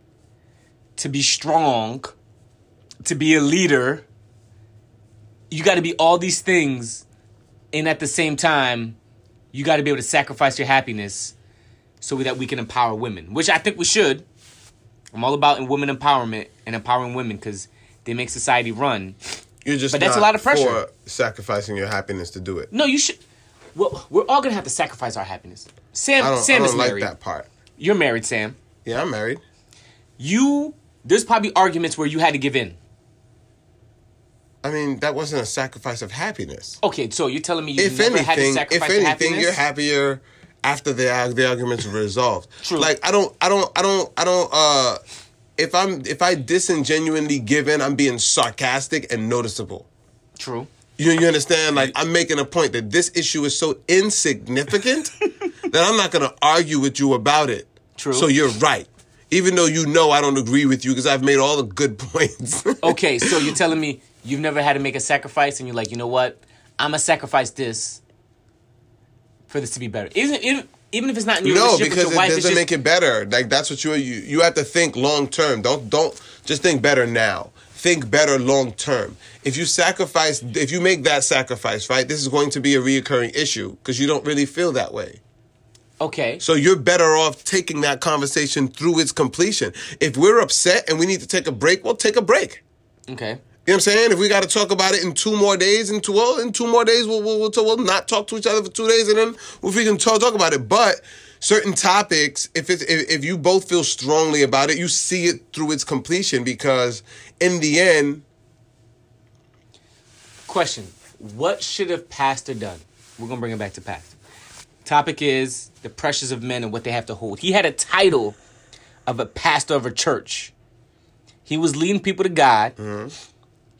to be strong, to be a leader. You got to be all these things, and at the same time, you got to be able to sacrifice your happiness so that we can empower women, which I think we should. I'm all about women empowerment and empowering women because they make society run. You're just But that's a not lot of pressure. for sacrificing your happiness to do it. No, you should. Well, we're all gonna have to sacrifice our happiness. Sam, Sam I is don't like married. that part. You're married, Sam. Yeah, I'm married. You there's probably arguments where you had to give in. I mean, that wasn't a sacrifice of happiness. Okay, so you're telling me you if never had to anything, if sacrifice your anything, happiness? you're happier after the the arguments are resolved. True. Like I don't, I don't, I don't, I don't. uh If I'm, if I disingenuinely give in, I'm being sarcastic and noticeable. True. You, you understand? Like I'm making a point that this issue is so insignificant that I'm not to argue with you about it. True. So you're right, even though you know I don't agree with you because I've made all the good points. Okay, so you're telling me you've never had to make a sacrifice, and you're like, you know what? I'm gonna sacrifice this for this to be better. Even even, even if it's not in your No, because with it your wife, doesn't just, make it better. Like that's what you you you have to think long term. Don't don't just think better now. Think better long term. If you sacrifice, if you make that sacrifice, right, this is going to be a reoccurring issue because you don't really feel that way. okay. So you're better off taking that conversation through its completion. If we're upset and we need to take a break, well, take a break. Okay. You know what I'm saying? If we got to talk about it in two more days, in two well, in two more days, we'll we'll, we'll, we'll not talk to each other for two days, and then if we can talk, talk about it. But certain topics, if it's if, if you both feel strongly about it, you see it through its completion because in the end, Question: What should have Pastor done? We're gonna bring it back to Pastor. Topic is the pressures of men and what they have to hold. He had a title of a pastor of a church. He was leading people to God. Mm-hmm.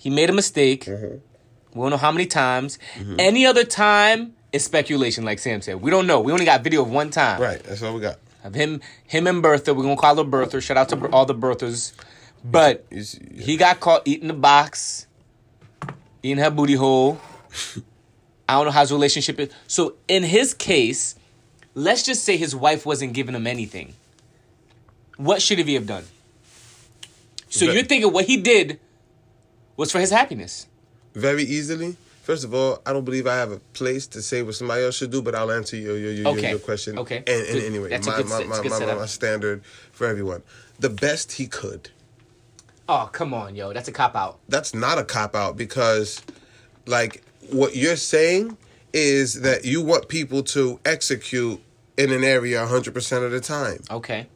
He made a mistake. Mm-hmm. We don't know how many times. Mm-hmm. Any other time is speculation, like Sam said. We don't know. We only got video of one time. right? That's all we got. Of him, him and Bertha. We're gonna call her Bertha. Shout out to all the Berthas. But He's- he got caught eating the box, eating her booty hole. I don't know how his relationship is. So in his case, let's just say his wife wasn't giving him anything. What should he have done? So But- you're thinking what he did was for his happiness. very easily. First of all, I don't believe I have a place to say what somebody else should do, but I'll answer your your, your, Okay. your question. Okay. And, and Good. anyway, That's my, good my, my, my, my standard for everyone. The best he could. Oh come on, yo, that's a cop out. That's not a cop out because, like, what you're saying is that you want people to execute in an area 100% of the time. Okay.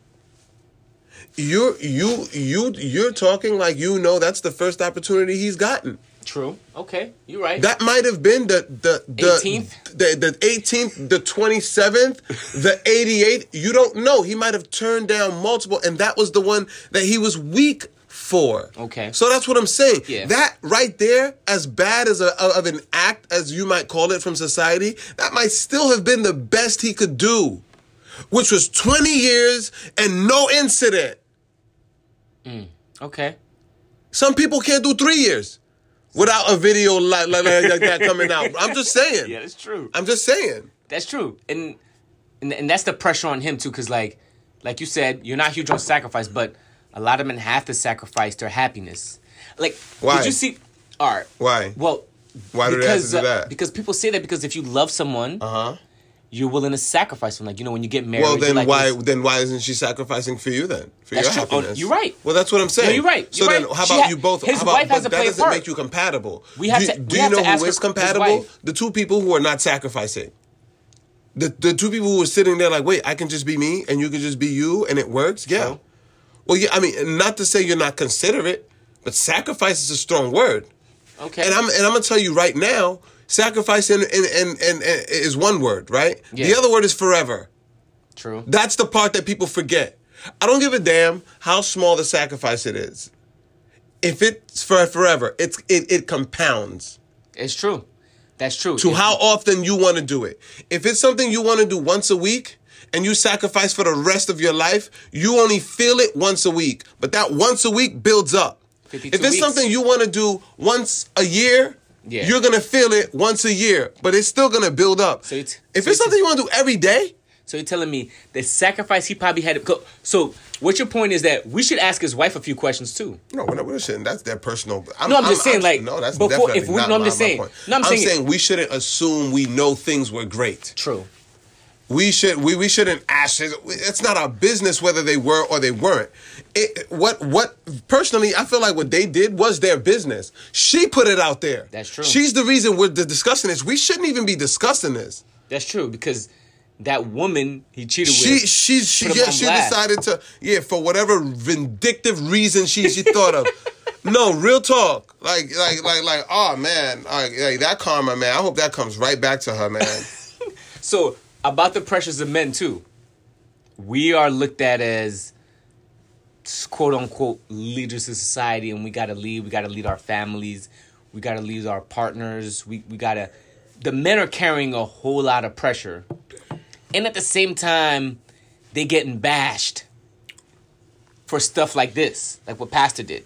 You're you you you're talking like you know that's the first opportunity he's gotten. True. Okay. You're right. That might have been the the the 18th? the the 18th, the 27th, the 88th. You don't know. He might have turned down multiple, and that was the one that he was weak for. Okay. So that's what I'm saying. Yeah. That right there, as bad as a of an act as you might call it from society, that might still have been the best he could do, which was 20 years and no incident. Okay. Some people can't do three years without a video like, like, like that coming out. I'm just saying. Yeah, that's true. I'm just saying. That's true, and and, and that's the pressure on him too, because like like you said, you're not huge on sacrifice, but a lot of men have to sacrifice their happiness. Like, Why? did you see? All right. Why? Well, Why do they have to do uh, that? because people say that because if you love someone, Uh huh. You're willing to sacrifice them. Like you know, when you get married, Well, then like why? Then why isn't she sacrificing for you then? For your true. Oh, happiness. you're right. Well, that's what I'm saying. you're right. So You're then, right. how about ha- you both? his how about, wife has to that play a doesn't make you compatible. We have do, to- Do you have know to ask her- compatible? The two people who are not sacrificing. The the two people who are sitting there like, wait, I can just be me and you can just be you and it works. Yeah. True. Well, yeah. I mean, not to say you're not considerate, but sacrifice is a strong word. okay, And I'm and I'm gonna tell you right now, sacrifice and and and, is one word, right? Yeah. The other word is forever. true. That's the part that people forget. I don't give a damn how small the sacrifice it is. If it's for forever, it's it, it compounds It's true. That's true. to If- how often you want to do it. If it's something you want to do once a week and you sacrifice for the rest of your life, you only feel it once a week. But that once a week builds up. If it's weeks. something you want to do once a year, Yeah. you're gonna feel it once a year, but it's still gonna build up. So it's- if so it's something you want to do every day, So you're telling me the sacrifice he probably had to go. So what your point is that we should ask his wife a few questions too. No, we're not. We're shouldn't. That's their personal. I'm, No, I'm just saying, like, no, that's before- definitely if we- not no, I'm my, just my saying- point. no, I'm I'm, saying- saying, we shouldn't assume we know things were great. True. We should. We, we shouldn't ask. It's not our business whether they were or they weren't. It, what what personally, I feel like what they did was their business. She put it out there. That's true. She's the reason we're discussing this. We shouldn't even be discussing this. That's true because that woman he cheated She with. she she yeah she blast. decided to yeah for whatever vindictive reason she she thought of. No, real talk. Like like like like oh man, like, like that karma man. I hope that comes right back to her, man. So about the pressures of men too. We are looked at as quote unquote leaders of society, and we got to lead. We got to lead our families. We got to lead our partners. We we got to. The men are carrying a whole lot of pressure, and at the same time, they getting bashed for stuff like this, like what Pastor did.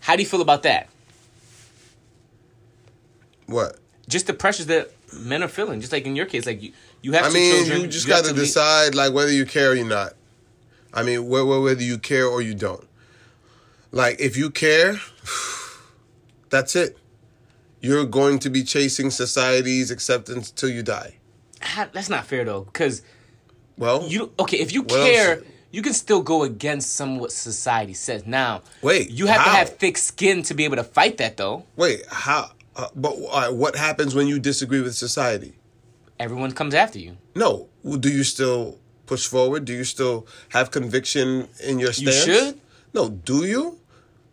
How do you feel about that? What? Just the pressures that men are feeling. Just like in your case, like you, you have I mean, children. you just got to decide like whether you care or you not. I mean, wh- wh- whether you care or you don't. Like, if you care, that's it. You're going to be chasing society's acceptance till you die. Ha- That's not fair though, because Well, you okay. If you What else? care, you can still go against some what society says. Now, Wait, you have to have thick skin to be able to fight that though. wait, how? Uh, but uh, what happens when you disagree with society? Everyone comes after you. No. Do you still push forward? Do you still have conviction in your stance? You should. No, do you?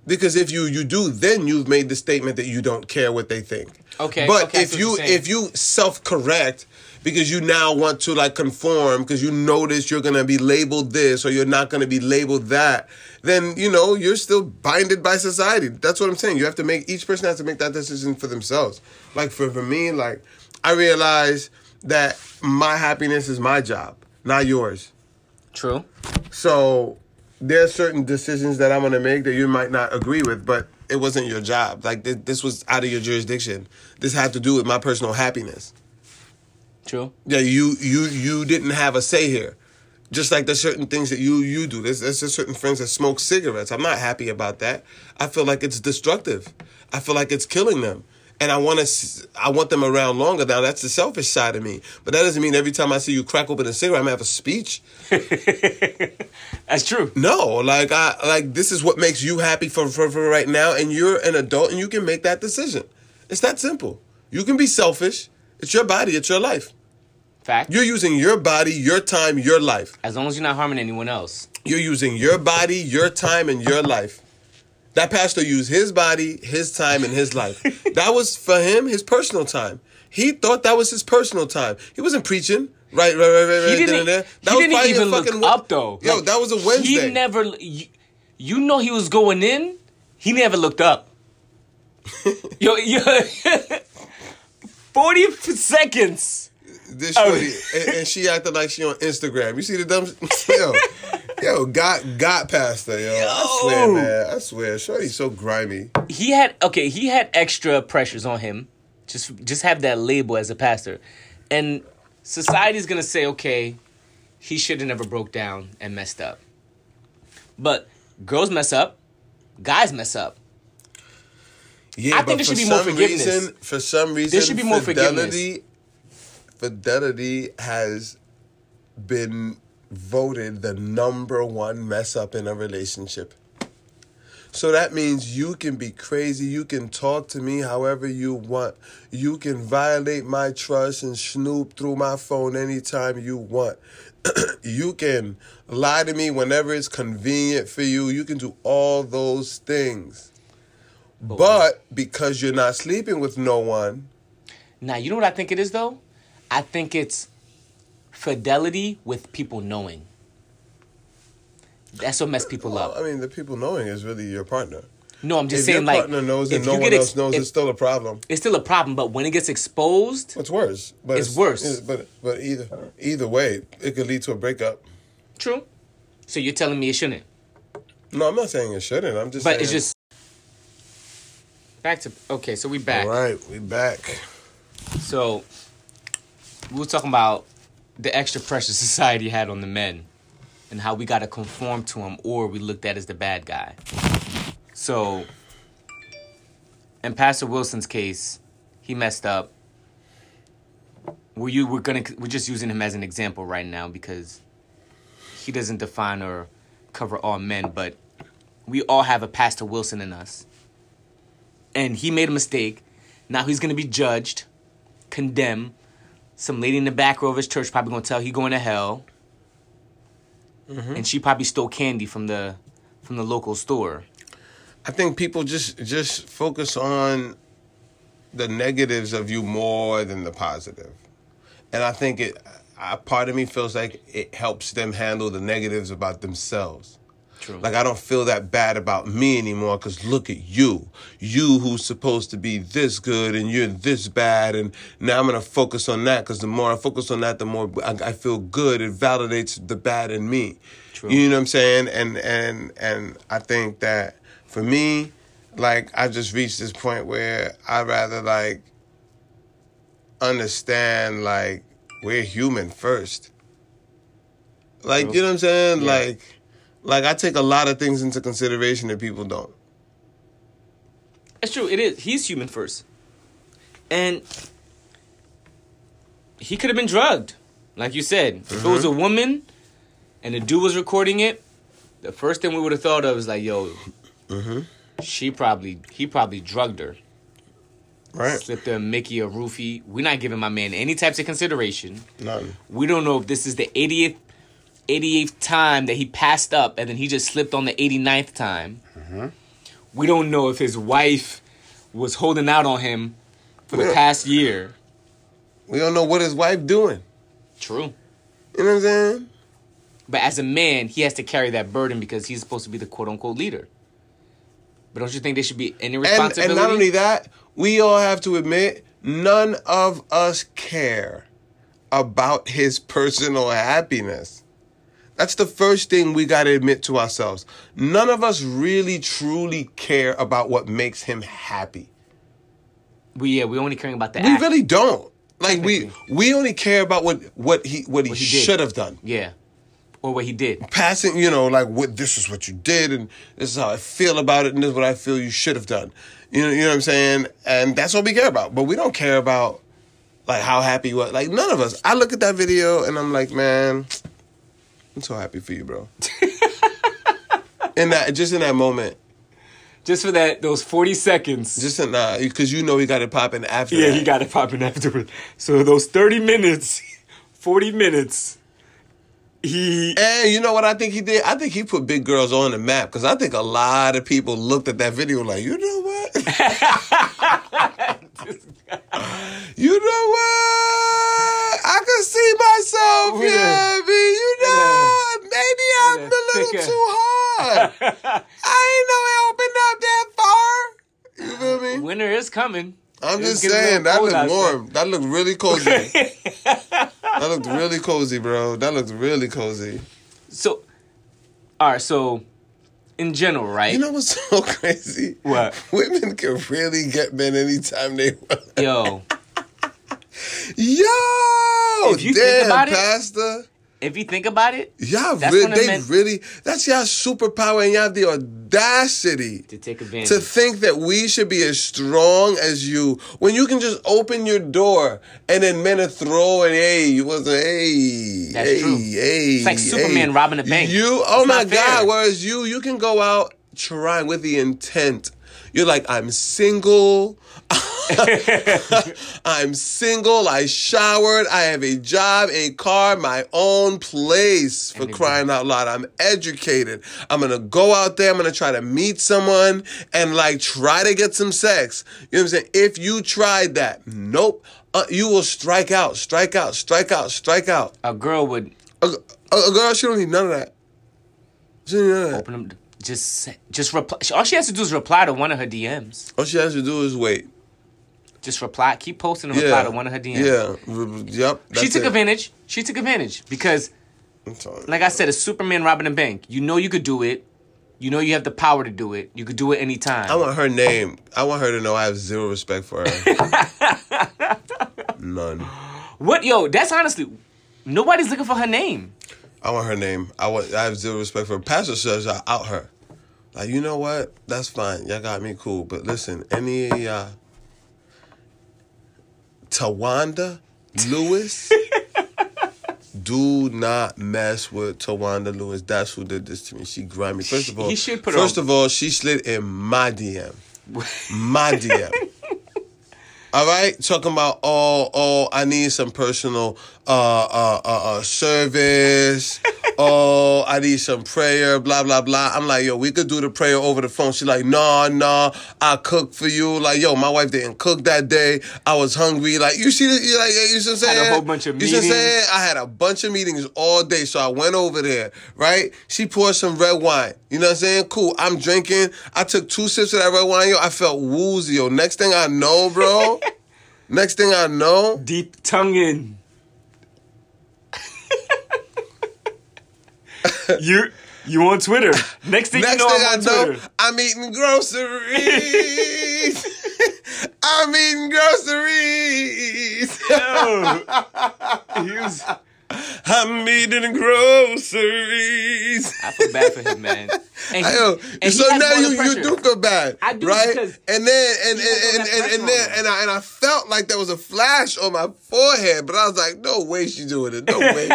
Because if you you do, then you've made the statement that you don't care what they think. Okay, But okay, if you if you self correct because you now want to like conform because you notice you're gonna be labeled this or you're not gonna be labeled that, then you know you're still binded by society. That's what I'm saying. You have to make each person has to make that decision for themselves. Like for for me, like I realize that my happiness is my job, not yours. True. So there are certain decisions that I'm gonna make that you might not agree with, but it wasn't your job. Like th- this was out of your jurisdiction. This had to do with my personal happiness. True. Yeah, you you you didn't have a say here. Just like there's certain things that you you do. There's there's just certain friends that smoke cigarettes. I'm not happy about that. I feel like it's destructive. I feel like it's killing them. And I want to, I want them around longer. Now that's the selfish side of me, but that doesn't mean every time I see you crack open a cigarette, I'm gonna have a speech. That's true. No, like I like this is what makes you happy for, for for right now, and you're an adult and you can make that decision. It's that simple. You can be selfish. It's your body. It's your life. Fact. You're using your body, your time, your life. as long as you're not harming anyone else. You're using your body, your time, and your life. That pastor used his body, his time, and his life. that was for him his personal time. He thought that was his personal time. He wasn't preaching. Right, right, right, right, right. He didn't, da, da. That he was didn't even look fucking- up though. Yo, Like, that was a Wednesday. He never. You, you know he was going in. He never looked up. yo, yo. Forty seconds. This Oh. shorty, and, and she acted like she on Instagram. You see the dumb, yo, yo, got got past her, yo. I swear, man, I swear, shorty's so grimy. He had okay. He had extra pressures on him. Just just have that label as a pastor, and society's gonna say okay, he should have never broke down and messed up. But girls mess up, guys mess up. Yeah, I think but there should be more forgiveness. Reason, for some reason, there should be more fidelity, Fidelity has been voted the number one mess up in a relationship. So that means you can be crazy. You can talk to me however you want. You can violate my trust and snoop through my phone anytime you want. you can lie to me whenever it's convenient for you. You can do all those things. But because you're not sleeping with no one, Now you know what I think it is though. I think it's fidelity with people knowing. That's what messed people up. I mean, the people knowing is really your partner. No, I'm just saying, like. if saying your like partner knows and no one get else knows, if- it's still a problem. it's still a problem. But when it gets exposed, It's worse. But It's worse. it's- but but either either way, it could lead to a breakup. true. So you're telling me it shouldn't. No, I'm not saying it shouldn't. I'm just. But saying, it's just back to okay. So we back. All right, we back. So we were talking about the extra pressure society had on the men and how we got to conform to them or we looked at as the bad guy. So in Pastor Wilson's case, he messed up. We're you we're gonna we're just using him as an example right now because he doesn't define or cover all men, but we all have a Pastor Wilson in us. And he made a mistake. Now he's gonna be judged condemn. Some lady in the back row of his church probably gonna tell he going to hell. Mm-hmm. And she probably stole candy from the from the local store. I think people just just focus on the negatives of you more than the positive, and I think it. A part of me feels like it helps them handle the negatives about themselves. True. Like I don't feel that bad about me anymore because look at you, you who's supposed to be this good and you're this bad, and now I'm gonna focus on that because the more I focus on that, the more I, I feel good. It validates the bad in me. True. You know what I'm saying? And and and I think that for me, like I just reached this point where I'd rather like understand like we're human first. Like you know what I'm saying? Yeah. Like like I take a lot of things into consideration that people don't. It's true. It is. He's human first, and he could have been drugged, like you said. If it was a mm-hmm. woman, and the dude was recording it, the first thing we would have thought of is like, "Yo, mm-hmm. she probably he probably drugged her, Right? slipped her a Mickey or roofie." We're not giving my man any types of consideration. None. We don't know if this is the 80th 88th time that he passed up and then he just slipped on the 89th time. We don't know if his wife was holding out on him for the past year. We don't know what his wife doing. True. You know what I'm saying? But as a man, he has to carry that burden because he's supposed to be the quote unquote leader. But don't you think there should be any And, responsibility? and not only that, we all have to admit none of us care about his personal happiness. That's the first thing we got to admit to ourselves. None of us really truly care about what makes him happy. we yeah, we only caring about the We act. really don't. Like we we only care about what what he what he, What he should have done. Yeah. Or what he did. passing, you know, like what this is what you did, and this is how I feel about it, and this is what I feel you should have done. You know, you know what I'm saying? And that's what we care about. But we don't care about like how happy are. Like none of us. I look at that video and I'm like, man, I'm so happy for you, bro. in that, just in that moment, Just for that those 40 seconds. just in that, because you know he got it popping after. Yeah, that. he got it popping afterwards. So those 30 minutes, 40 minutes, he And you know what I think he did? I think he put big girls on the map because I think a lot of people looked at that video like, you know what? you know what? I can see myself, Yeah. yeah, B. You know, maybe I'm Yeah. a little Yeah. too hard. I ain't know it opened up that far. You feel me? winter is coming. I'm It's just saying that looked warm. That looked really cozy. that looked really cozy, bro. That looked really cozy. So, all right. So, in general, right? You know what's so crazy? What? Women can really get men anytime they want. Yo, Yo, If you think damn, about it- Pastor. If you think about it, Y'all really, they really, that's y'all superpower and y'all the audacity to take advantage. to think that we should be as strong as you when you can just open your door and then men are throwing, hey, you wasn't, hey, That's hey, true. hey. It's like hey. Superman robbing a bank. You, oh It's my. God, whereas you, you can go out trying with the intent. You're like, I'm single. I'm single. I showered. I have a job, a car, my own place for crying out loud. I'm educated. I'm going to go out there. I'm going to try to meet someone and like try to get some sex. You know what I'm saying? If you tried that, nope. Uh, you will strike out, strike out, strike out, strike out. a girl would A, a, a girl, she don't need none of that. She don't need none of that. open them. Just, just reply. All she has to do is reply to one of her DMs. All she has to do is wait. Just reply. Keep posting and reply Yeah. to one of her DMs. Yeah. Yep. She took it. advantage. She took advantage because, I'm like I said, a Superman robbing a bank. You know you could do it. You know you have the power to do it. You could do it anytime. I want her name. I want her to know I have zero respect for her. None. What yo? That's honestly, nobody's looking for her name. I want her name. I want. I have zero respect for her. Pastor says I out her. Like you know what? That's fine. Y'all got me cool. But listen, any of y'all, Tawanda Lewis, do not mess with Tawanda Lewis. That's who did this to me. She grimy. First of all, He should put first on- of all, she slid in my DM. My DM. All right, talking about oh oh I need some personal uh uh uh, uh service. oh, I need some prayer. Blah blah blah. I'm like yo, we could do the prayer over the phone. She's like nah nah, I cook for you. Like yo, my wife didn't cook that day. I was hungry. Like you see, you like you see what I'm Had a whole bunch of You see what I'm meetings. saying? I had a bunch of meetings all day, so I went over there. Right? She poured some red wine. You know what I'm saying? Cool. I'm drinking. I took two sips of that red wine. Yo, I felt woozy. Yo, next thing I know, bro. next thing I know, Deep tongue you you on Twitter? Next thing next you know, thing I'm I on know, I'm eating groceries. I'm eating groceries. groceries. Yo, he was. I'm eating groceries. I feel bad for him, man. And he, Yo, and so now more you, you do feel bad, I do right? and then and he has and and, and, and then and I and I felt like there was a flash on my forehead, but I was like, no way she doing it, no way,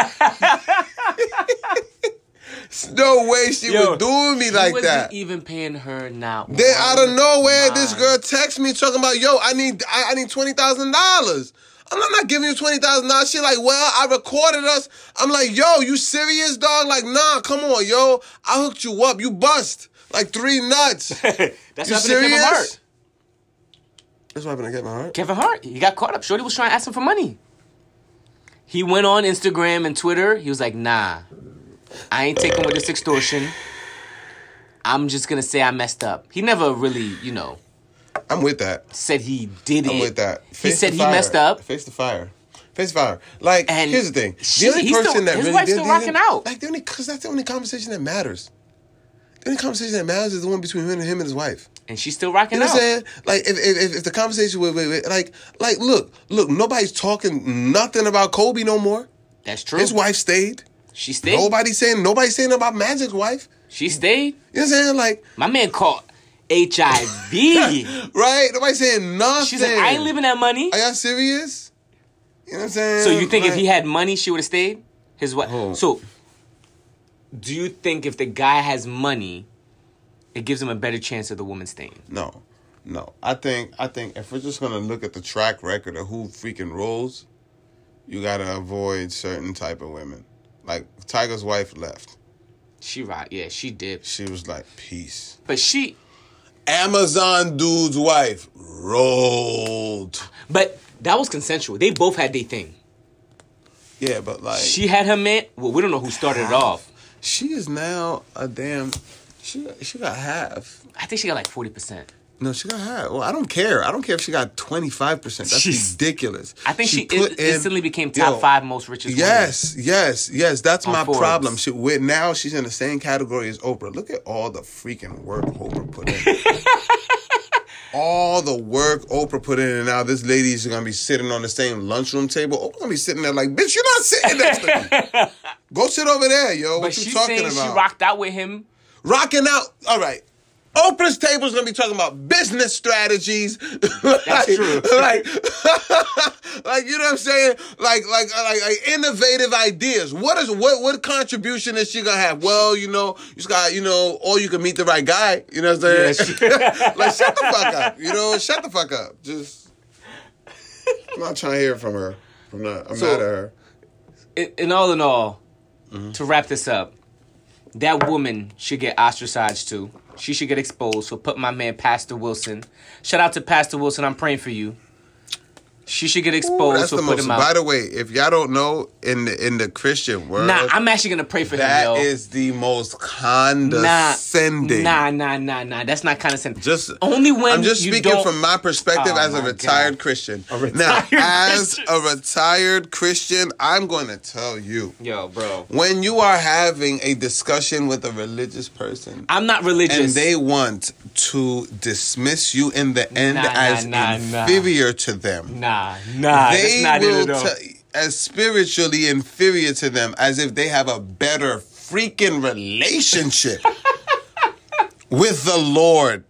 no way she Yo, was doing me like that. even paying her now. Then out of nowhere, this girl texts me talking about, yo, I need I, I need twenty thousand dollars. I'm not, not giving you twenty thousand dollars. She like, well, I recorded us. I'm like, yo, you serious, dog? Like, nah, come on, yo. I hooked you up. You bust like three nuts. That's you what happened to Kevin? Hart. That's what happened to Kevin Hart. Kevin Hart, he got caught up. Shorty was trying to ask him for money. He went on Instagram and Twitter. He was like, nah, I ain't taking with this extortion. I'm just gonna say I messed up. He never really, you know, I'm with that. said he did I'm it. with that. He said he fire. messed up. Face the fire. Face the fire. Like, And here's the thing. she- the only person still- that his really wife's did still rocking out. Like, the only, because that's the only conversation that matters. The only conversation that matters is the one between him and him and his wife. And she's still rocking You know out. what I'm saying? Like if, if, if the conversation with, with, with like like look look nobody's talking nothing about Kobe no more. That's true. His wife stayed. She stayed. Nobody saying nobody saying about Magic's wife. She stayed. You know what I'm saying? Like My man caught HIV. right? Nobody saying nothing. She's like, I ain't living that money. Are y'all serious? You know what I'm saying? So you think if he had money, she would have stayed? His wife. Oh. So, do you think if the guy has money, it gives him a better chance of the woman staying? No, no. I think I think if we're just gonna look at the track record of who freaking rolls, you gotta avoid certain type of women. Like Tiger's wife left. She right, yeah, she did. She was like, peace. But she, Amazon dude's wife rolled. but that was consensual. They both had their thing. Yeah, but like she, had her man. Well, we don't know who started it off. She is now a damn. She she got half. I think she got like forty percent. No, she got half. Well, I don't care. I don't care if she got twenty five percent. That's ridiculous. I think she, put in- in- instantly became top Yo, five most richest. Yes, yes, yes. That's my Forbes. problem. She with now she's in the same category as Oprah. Look at all the freaking work Oprah put in. all the work Oprah put in, and now this lady's gonna be sitting on the same lunchroom table. Oprah's gonna be sitting there like, bitch, you're not sitting next to me. Go sit over there, yo. But What you talking about? she rocked out with him. Rocking out. All right. Oprah's table is gonna be talking about business strategies. That's true. like, like you know what I'm saying? Like, like, like, like innovative ideas. What is what? What contribution is she gonna have? Well, you know, you just got, you know, or you can meet the right guy. You know what I'm saying? like, shut the fuck up. You know, shut the fuck up. Just, I'm not trying to hear from her. I'm not. I'm So- mad at her. in, in all in all, Mm-hmm. to wrap this up, that woman should get ostracized too. She should get exposed So put my man Pastor Wilson. Shout out to Pastor Wilson. I'm praying for you. She should get exposed That's for the most. By the way, if y'all don't know, in the in the Christian world, Nah, I'm actually gonna pray for That him, yo. is the most condescending. nah, nah, nah, nah. That's not condescending. Just only when I'm just speaking don't- from my perspective Oh, as a retired God. Christian. retired now, as a retired Christian, I'm going to tell you Yo, bro. when you are having a discussion with a religious person I'm not religious. and they want to dismiss you in the end Nah, as nah, nah. inferior to them, nah, nah. they that's not will it at all. t- as spiritually inferior to them as if they have a better freaking relationship with the Lord.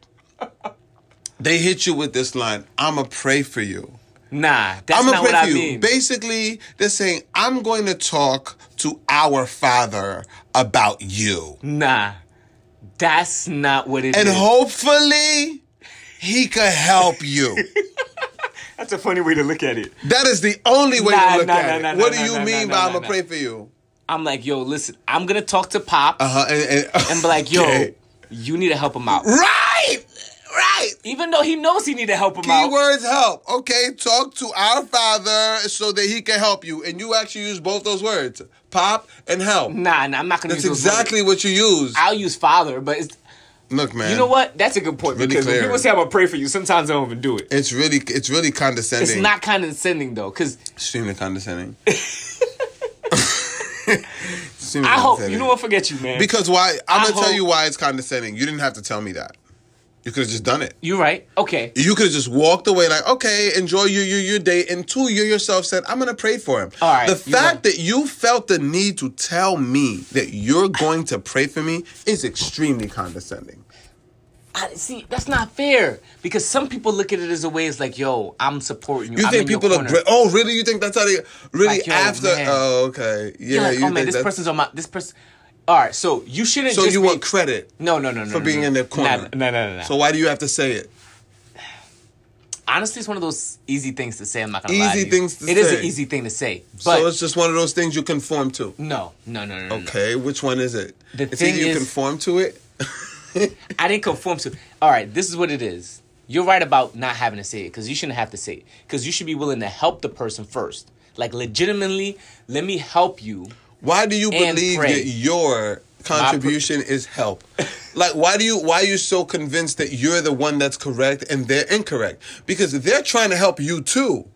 They hit you with this line, I'ma pray for you. nah, that's I'm not what for I you. mean. Basically, they're saying, I'm going to talk to our Father about you. Nah, that's not what it is. And hopefully, he could help you. That's a funny way to look at it. That is the only way Nah, to look nah, at nah, it. what do you mean by I'm gonna pray for you? I'm like, yo, listen, I'm gonna talk to Pop Uh-huh. And, and, and be like, yo, Okay. you need to help him out. Right! Right! Even though he knows he need to help him out. Keywords help. Okay, talk to our father so that he can help you. And you actually use both those words. Pop and help. Nah, nah, I'm not gonna That's use those words. exactly what you use. I'll use father, but it's, Look, man. you know what? That's a good point Really because when people say I'm gonna pray for you, sometimes I don't even do it. It's really it's really condescending. It's not condescending though, because extremely condescending. Extremely I hope you know what. Forget you, man. Because why? I'm I gonna tell you why it's condescending. You didn't have to tell me that. You could have just done it. You're right. Okay. You could have just walked away like, okay, enjoy your your, your day. And two, you yourself said, I'm gonna pray for him. All right, The fact that you felt the need to tell me that you're going to pray for me is extremely condescending. I, see, that's not fair because some people look at it as a way. It's like, yo, I'm supporting you. You I'm think in people are. Oh, really? You think that's how they really Like, after? man. Oh, okay. Yeah, like, you oh man, this that's- person's on my this person. All right, so you shouldn't. So you be- want credit No, no, no, no. for no, being no. in their corner? No, no, no, no. no. So why do you have to say it? honestly, it's one of those easy things to say. I'm not gonna lie. Easy things to It is say. an easy thing to say, but so it's just one of those things you conform to. no, no, no, no. Okay, which one is it? The it's thing either you is- conform to it. I didn't conform to. All right, this is what it is. You're right about not having to say it because you shouldn't have to say it because you should be willing to help the person first. Like legitimately, let me help you. Why do you believe pray. that your contribution is help? Like why do you why are you so convinced that you're the one that's correct and they're incorrect? Because they're trying to help you too.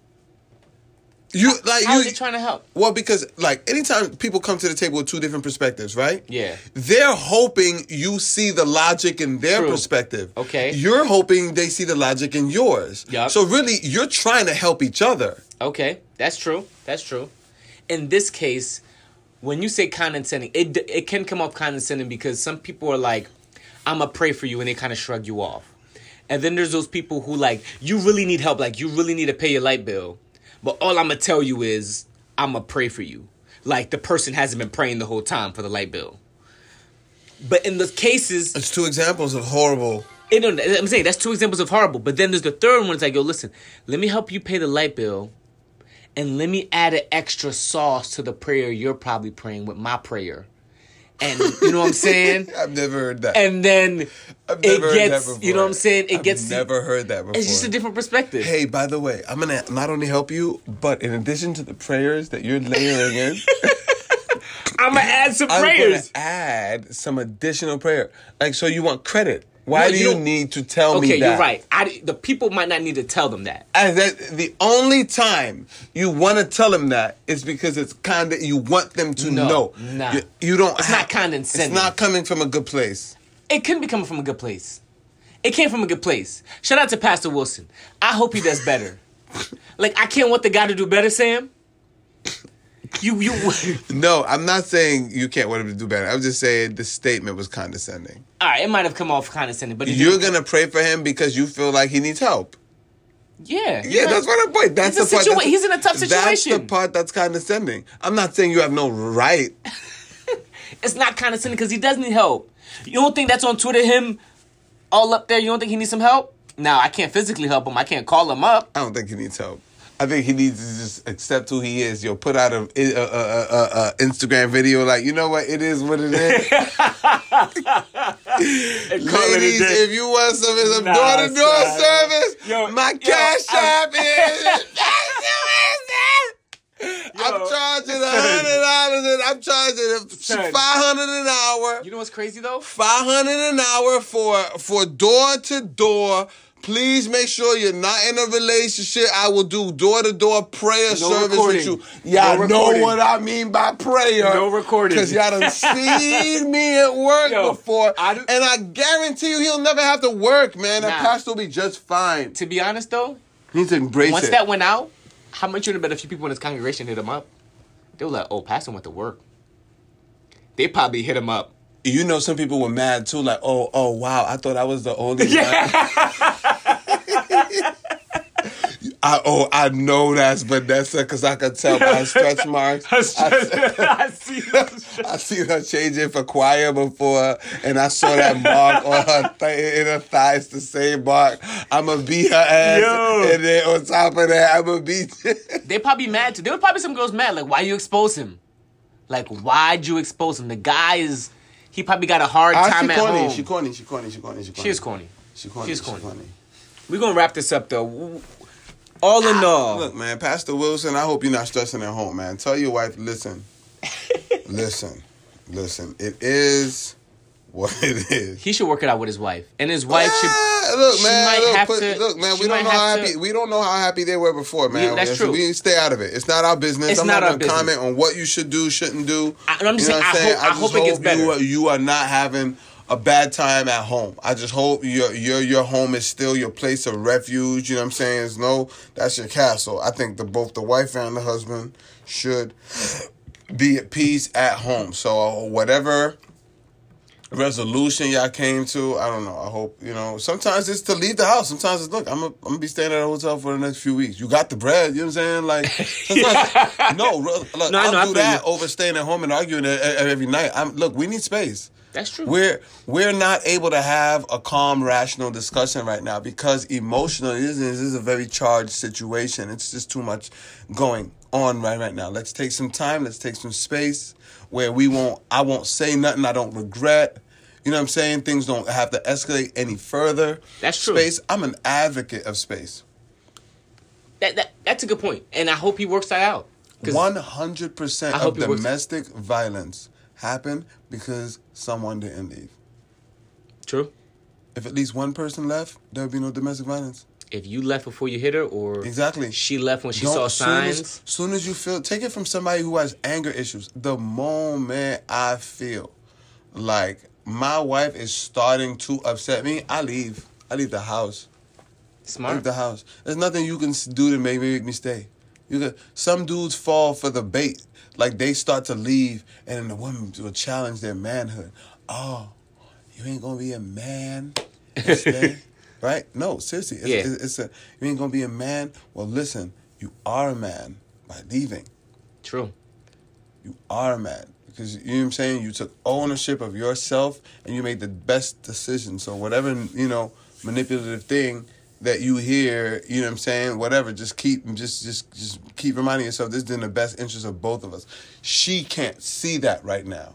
You like How you are they trying to help? Well, because like anytime people come to the table with two different perspectives, right? Yeah. They're hoping you see the logic in their True. perspective. Okay. You're hoping they see the logic in yours. Yup. So really, you're trying to help each other. Okay, that's true. That's true. In this case, when you say condescending, it it can come off condescending because some people are like, "I'm gonna pray for you," and they kind of shrug you off. And then there's those people who like, you really need help, like you really need to pay your light bill, but all I'm gonna tell you is, I'm gonna pray for you. Like the person hasn't been praying the whole time for the light bill. But in the cases, It's two examples of horrible. I'm saying that's two examples of horrible. But then there's the third one. It's like, yo, listen, let me help you pay the light bill, and let me add an extra sauce to the prayer you're probably praying with my prayer. And you know what I'm saying? I've never heard that. And then I've it never heard gets, that before. you know what I'm saying? It I've gets. never heard that before. It's just a different perspective. Hey, by the way, I'm gonna not only help you, but in addition to the prayers that you're layering in, I'm gonna add some I'm prayers. gonna add some additional prayer. Like, so you want credit? Why No, do you you need to tell me Okay, you're right. I, the people might not need to tell them that. And that the only time you want to tell them that is because it's kind of you want them to No, know. nah. You, you don't. It's not condescending. It's not coming from a good place. It couldn't be coming from a good place. It came from a good place. Shout out to Pastor Wilson. I hope he does better. like I can't want the guy to do better, Sam. You you. No, I'm not saying you can't want him to do better. I'm just saying the statement was condescending. All right, it might have come off condescending, but You're gonna pray for him because you feel like he needs help. yeah, Yeah, you're that's what I'm point. That's the a part. that's- he's in a tough situation. That's the part that's condescending. I'm not saying you have no right. It's not condescending because he does need help. You don't think that's on Twitter? Him all up there. You don't think he needs some help? No, I can't physically help him. I can't call him up. I don't think he needs help. I think he needs to just accept who he is. Yo, put out a, a, a, a, a Instagram video like, you know what, it is what it is. Ladies, if you want some some Nah, door to door service, Yo, my yo, cash I'm- app is. I'm charging a hundred dollars and I'm charging five hundred an hour. You know what's crazy though? Five hundred an hour for for door to door. Please make sure you're not in a relationship. I will do door to door prayer No service recording. with you. Y'all No know what I mean by prayer. No recording. Because y'all done seen me at work Yo, before. I do- and I guarantee you he'll never have to work, man. That pastor will be just fine. To be honest though, He needs to embrace once it. that went out, how much would have been a few people in his congregation hit him up? They were like, "Oh, Pastor went to work." They probably hit him up. You know, some people were mad too, like, oh, oh, wow, I thought I was the only one. I, oh, I know that's Vanessa because I could tell by stretch marks. I see. I seen her changing for choir before, and I saw that mark on her th- in her thighs, the same mark. I'ma beat her ass, Yo. and then on top of that, I'ma beat. They probably mad too. There were probably some girls mad. Like, why you expose him? Like, why'd you expose him? The guy is. He probably got a hard Ah, time at corny, home. she corny, she corny, she corny, she corny. She is corny. She corny. She's she corny. corny. We're gonna wrap this up though. All in all, Look, man, Pastor Wilson, I hope you're not stressing at home, man. Tell your wife, listen, listen, listen. It is what it is. he should work it out with his wife, and his wife should. Look, man. Look, put- to- look, man. We don't know how to- happy. We don't know how happy they were before, man. Yeah, that's true. We stay out of it. It's not our business. It's I'm not not, gonna business. comment on what you should do, shouldn't do. I- I'm just You know saying, I hope- I just hope it gets you better. are- You are not having a bad time at home. I just hope your your your home is still your place of refuge. You know what I'm saying? It's no, that's your castle. I think the both the wife and the husband should be at peace at home. So uh, whatever resolution y'all came to, I don't know. I hope you know. Sometimes it's to leave the house. Sometimes it's look. I'm a, I'm gonna be staying at a hotel for the next few weeks. You got the bread. You know what I'm saying? Like no, look, No, I know, I I'll do feel that you. over staying at home and arguing every night. I'm look. We need space. That's true. We're we're not able to have a calm, rational discussion right now because emotionally, this is, this is a very charged situation. It's just too much going on right right now. Let's take some time. Let's take some space where we won't. I won't say nothing. I don't regret. You know what I'm saying? Things don't have to escalate any further. That's true. Space. I'm an advocate of space. that, that that's a good point, and I hope he works that out. One hundred percent of domestic violence happened because someone didn't leave. True. If at least one person left, there would be no domestic violence. If you left before you hit her, or Exactly. she left when she Don't- saw soon signs. As, soon as you feel, take it from somebody who has anger issues. The moment I feel like my wife is starting to upset me, I leave. I leave the house. Smart. Leave the house. There's nothing you can do to make, make me stay. You can, some dudes fall for the bait. Like they start to leave, and then the women will challenge their manhood. Oh, you ain't gonna be a man right? No, seriously, it's, Yeah. it's, it's a you ain't gonna be a man. Well, listen, you are a man by leaving. True. You are a man because you know what I'm saying. You took ownership of yourself and you made the best decision. So whatever you know manipulative thing that you hear, you know what I'm saying. Whatever, just keep just just just keep reminding yourself this is in the best interest of both of us. She can't see that right now.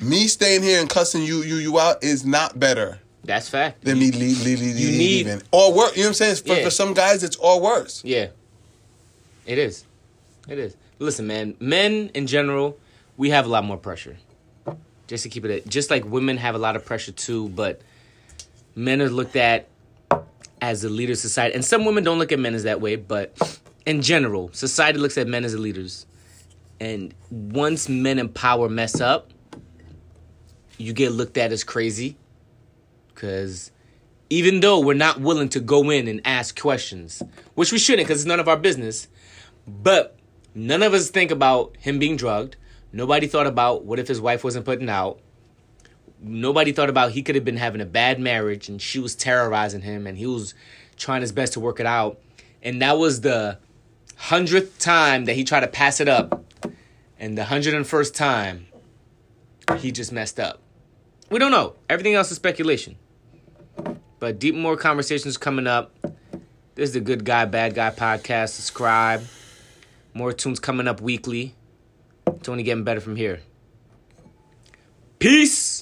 Me staying here and cussing you you you out is not better That's fact. Then me leave, leave, leave, You need- leaving or worse. You know what I'm saying? For, Yeah. for some guys, it's all worse. Yeah. It is. It is. Listen, man, men in general, we have a lot more pressure. Just to keep it just like women have a lot of pressure too, but men are looked at as the leader of society. And some women don't look at men as that way, but in general, society looks at men as the leaders. And once men in power mess up, you get looked at as crazy. Cause even though we're not willing to go in and ask questions, which we shouldn't because it's none of our business, but none of us think about him being drugged. Nobody thought about what if his wife wasn't putting out. Nobody thought about he could have been having a bad marriage and she was terrorizing him and he was trying his best to work it out. And that was the hundredth time that he tried to pass it up. And the hundred and first time, he just messed up. We don't know. Everything else is speculation. But deep more conversations coming up. This is the Good Guy, Bad Guy podcast. Subscribe. More tunes coming up weekly. It's only getting better from here. Peace.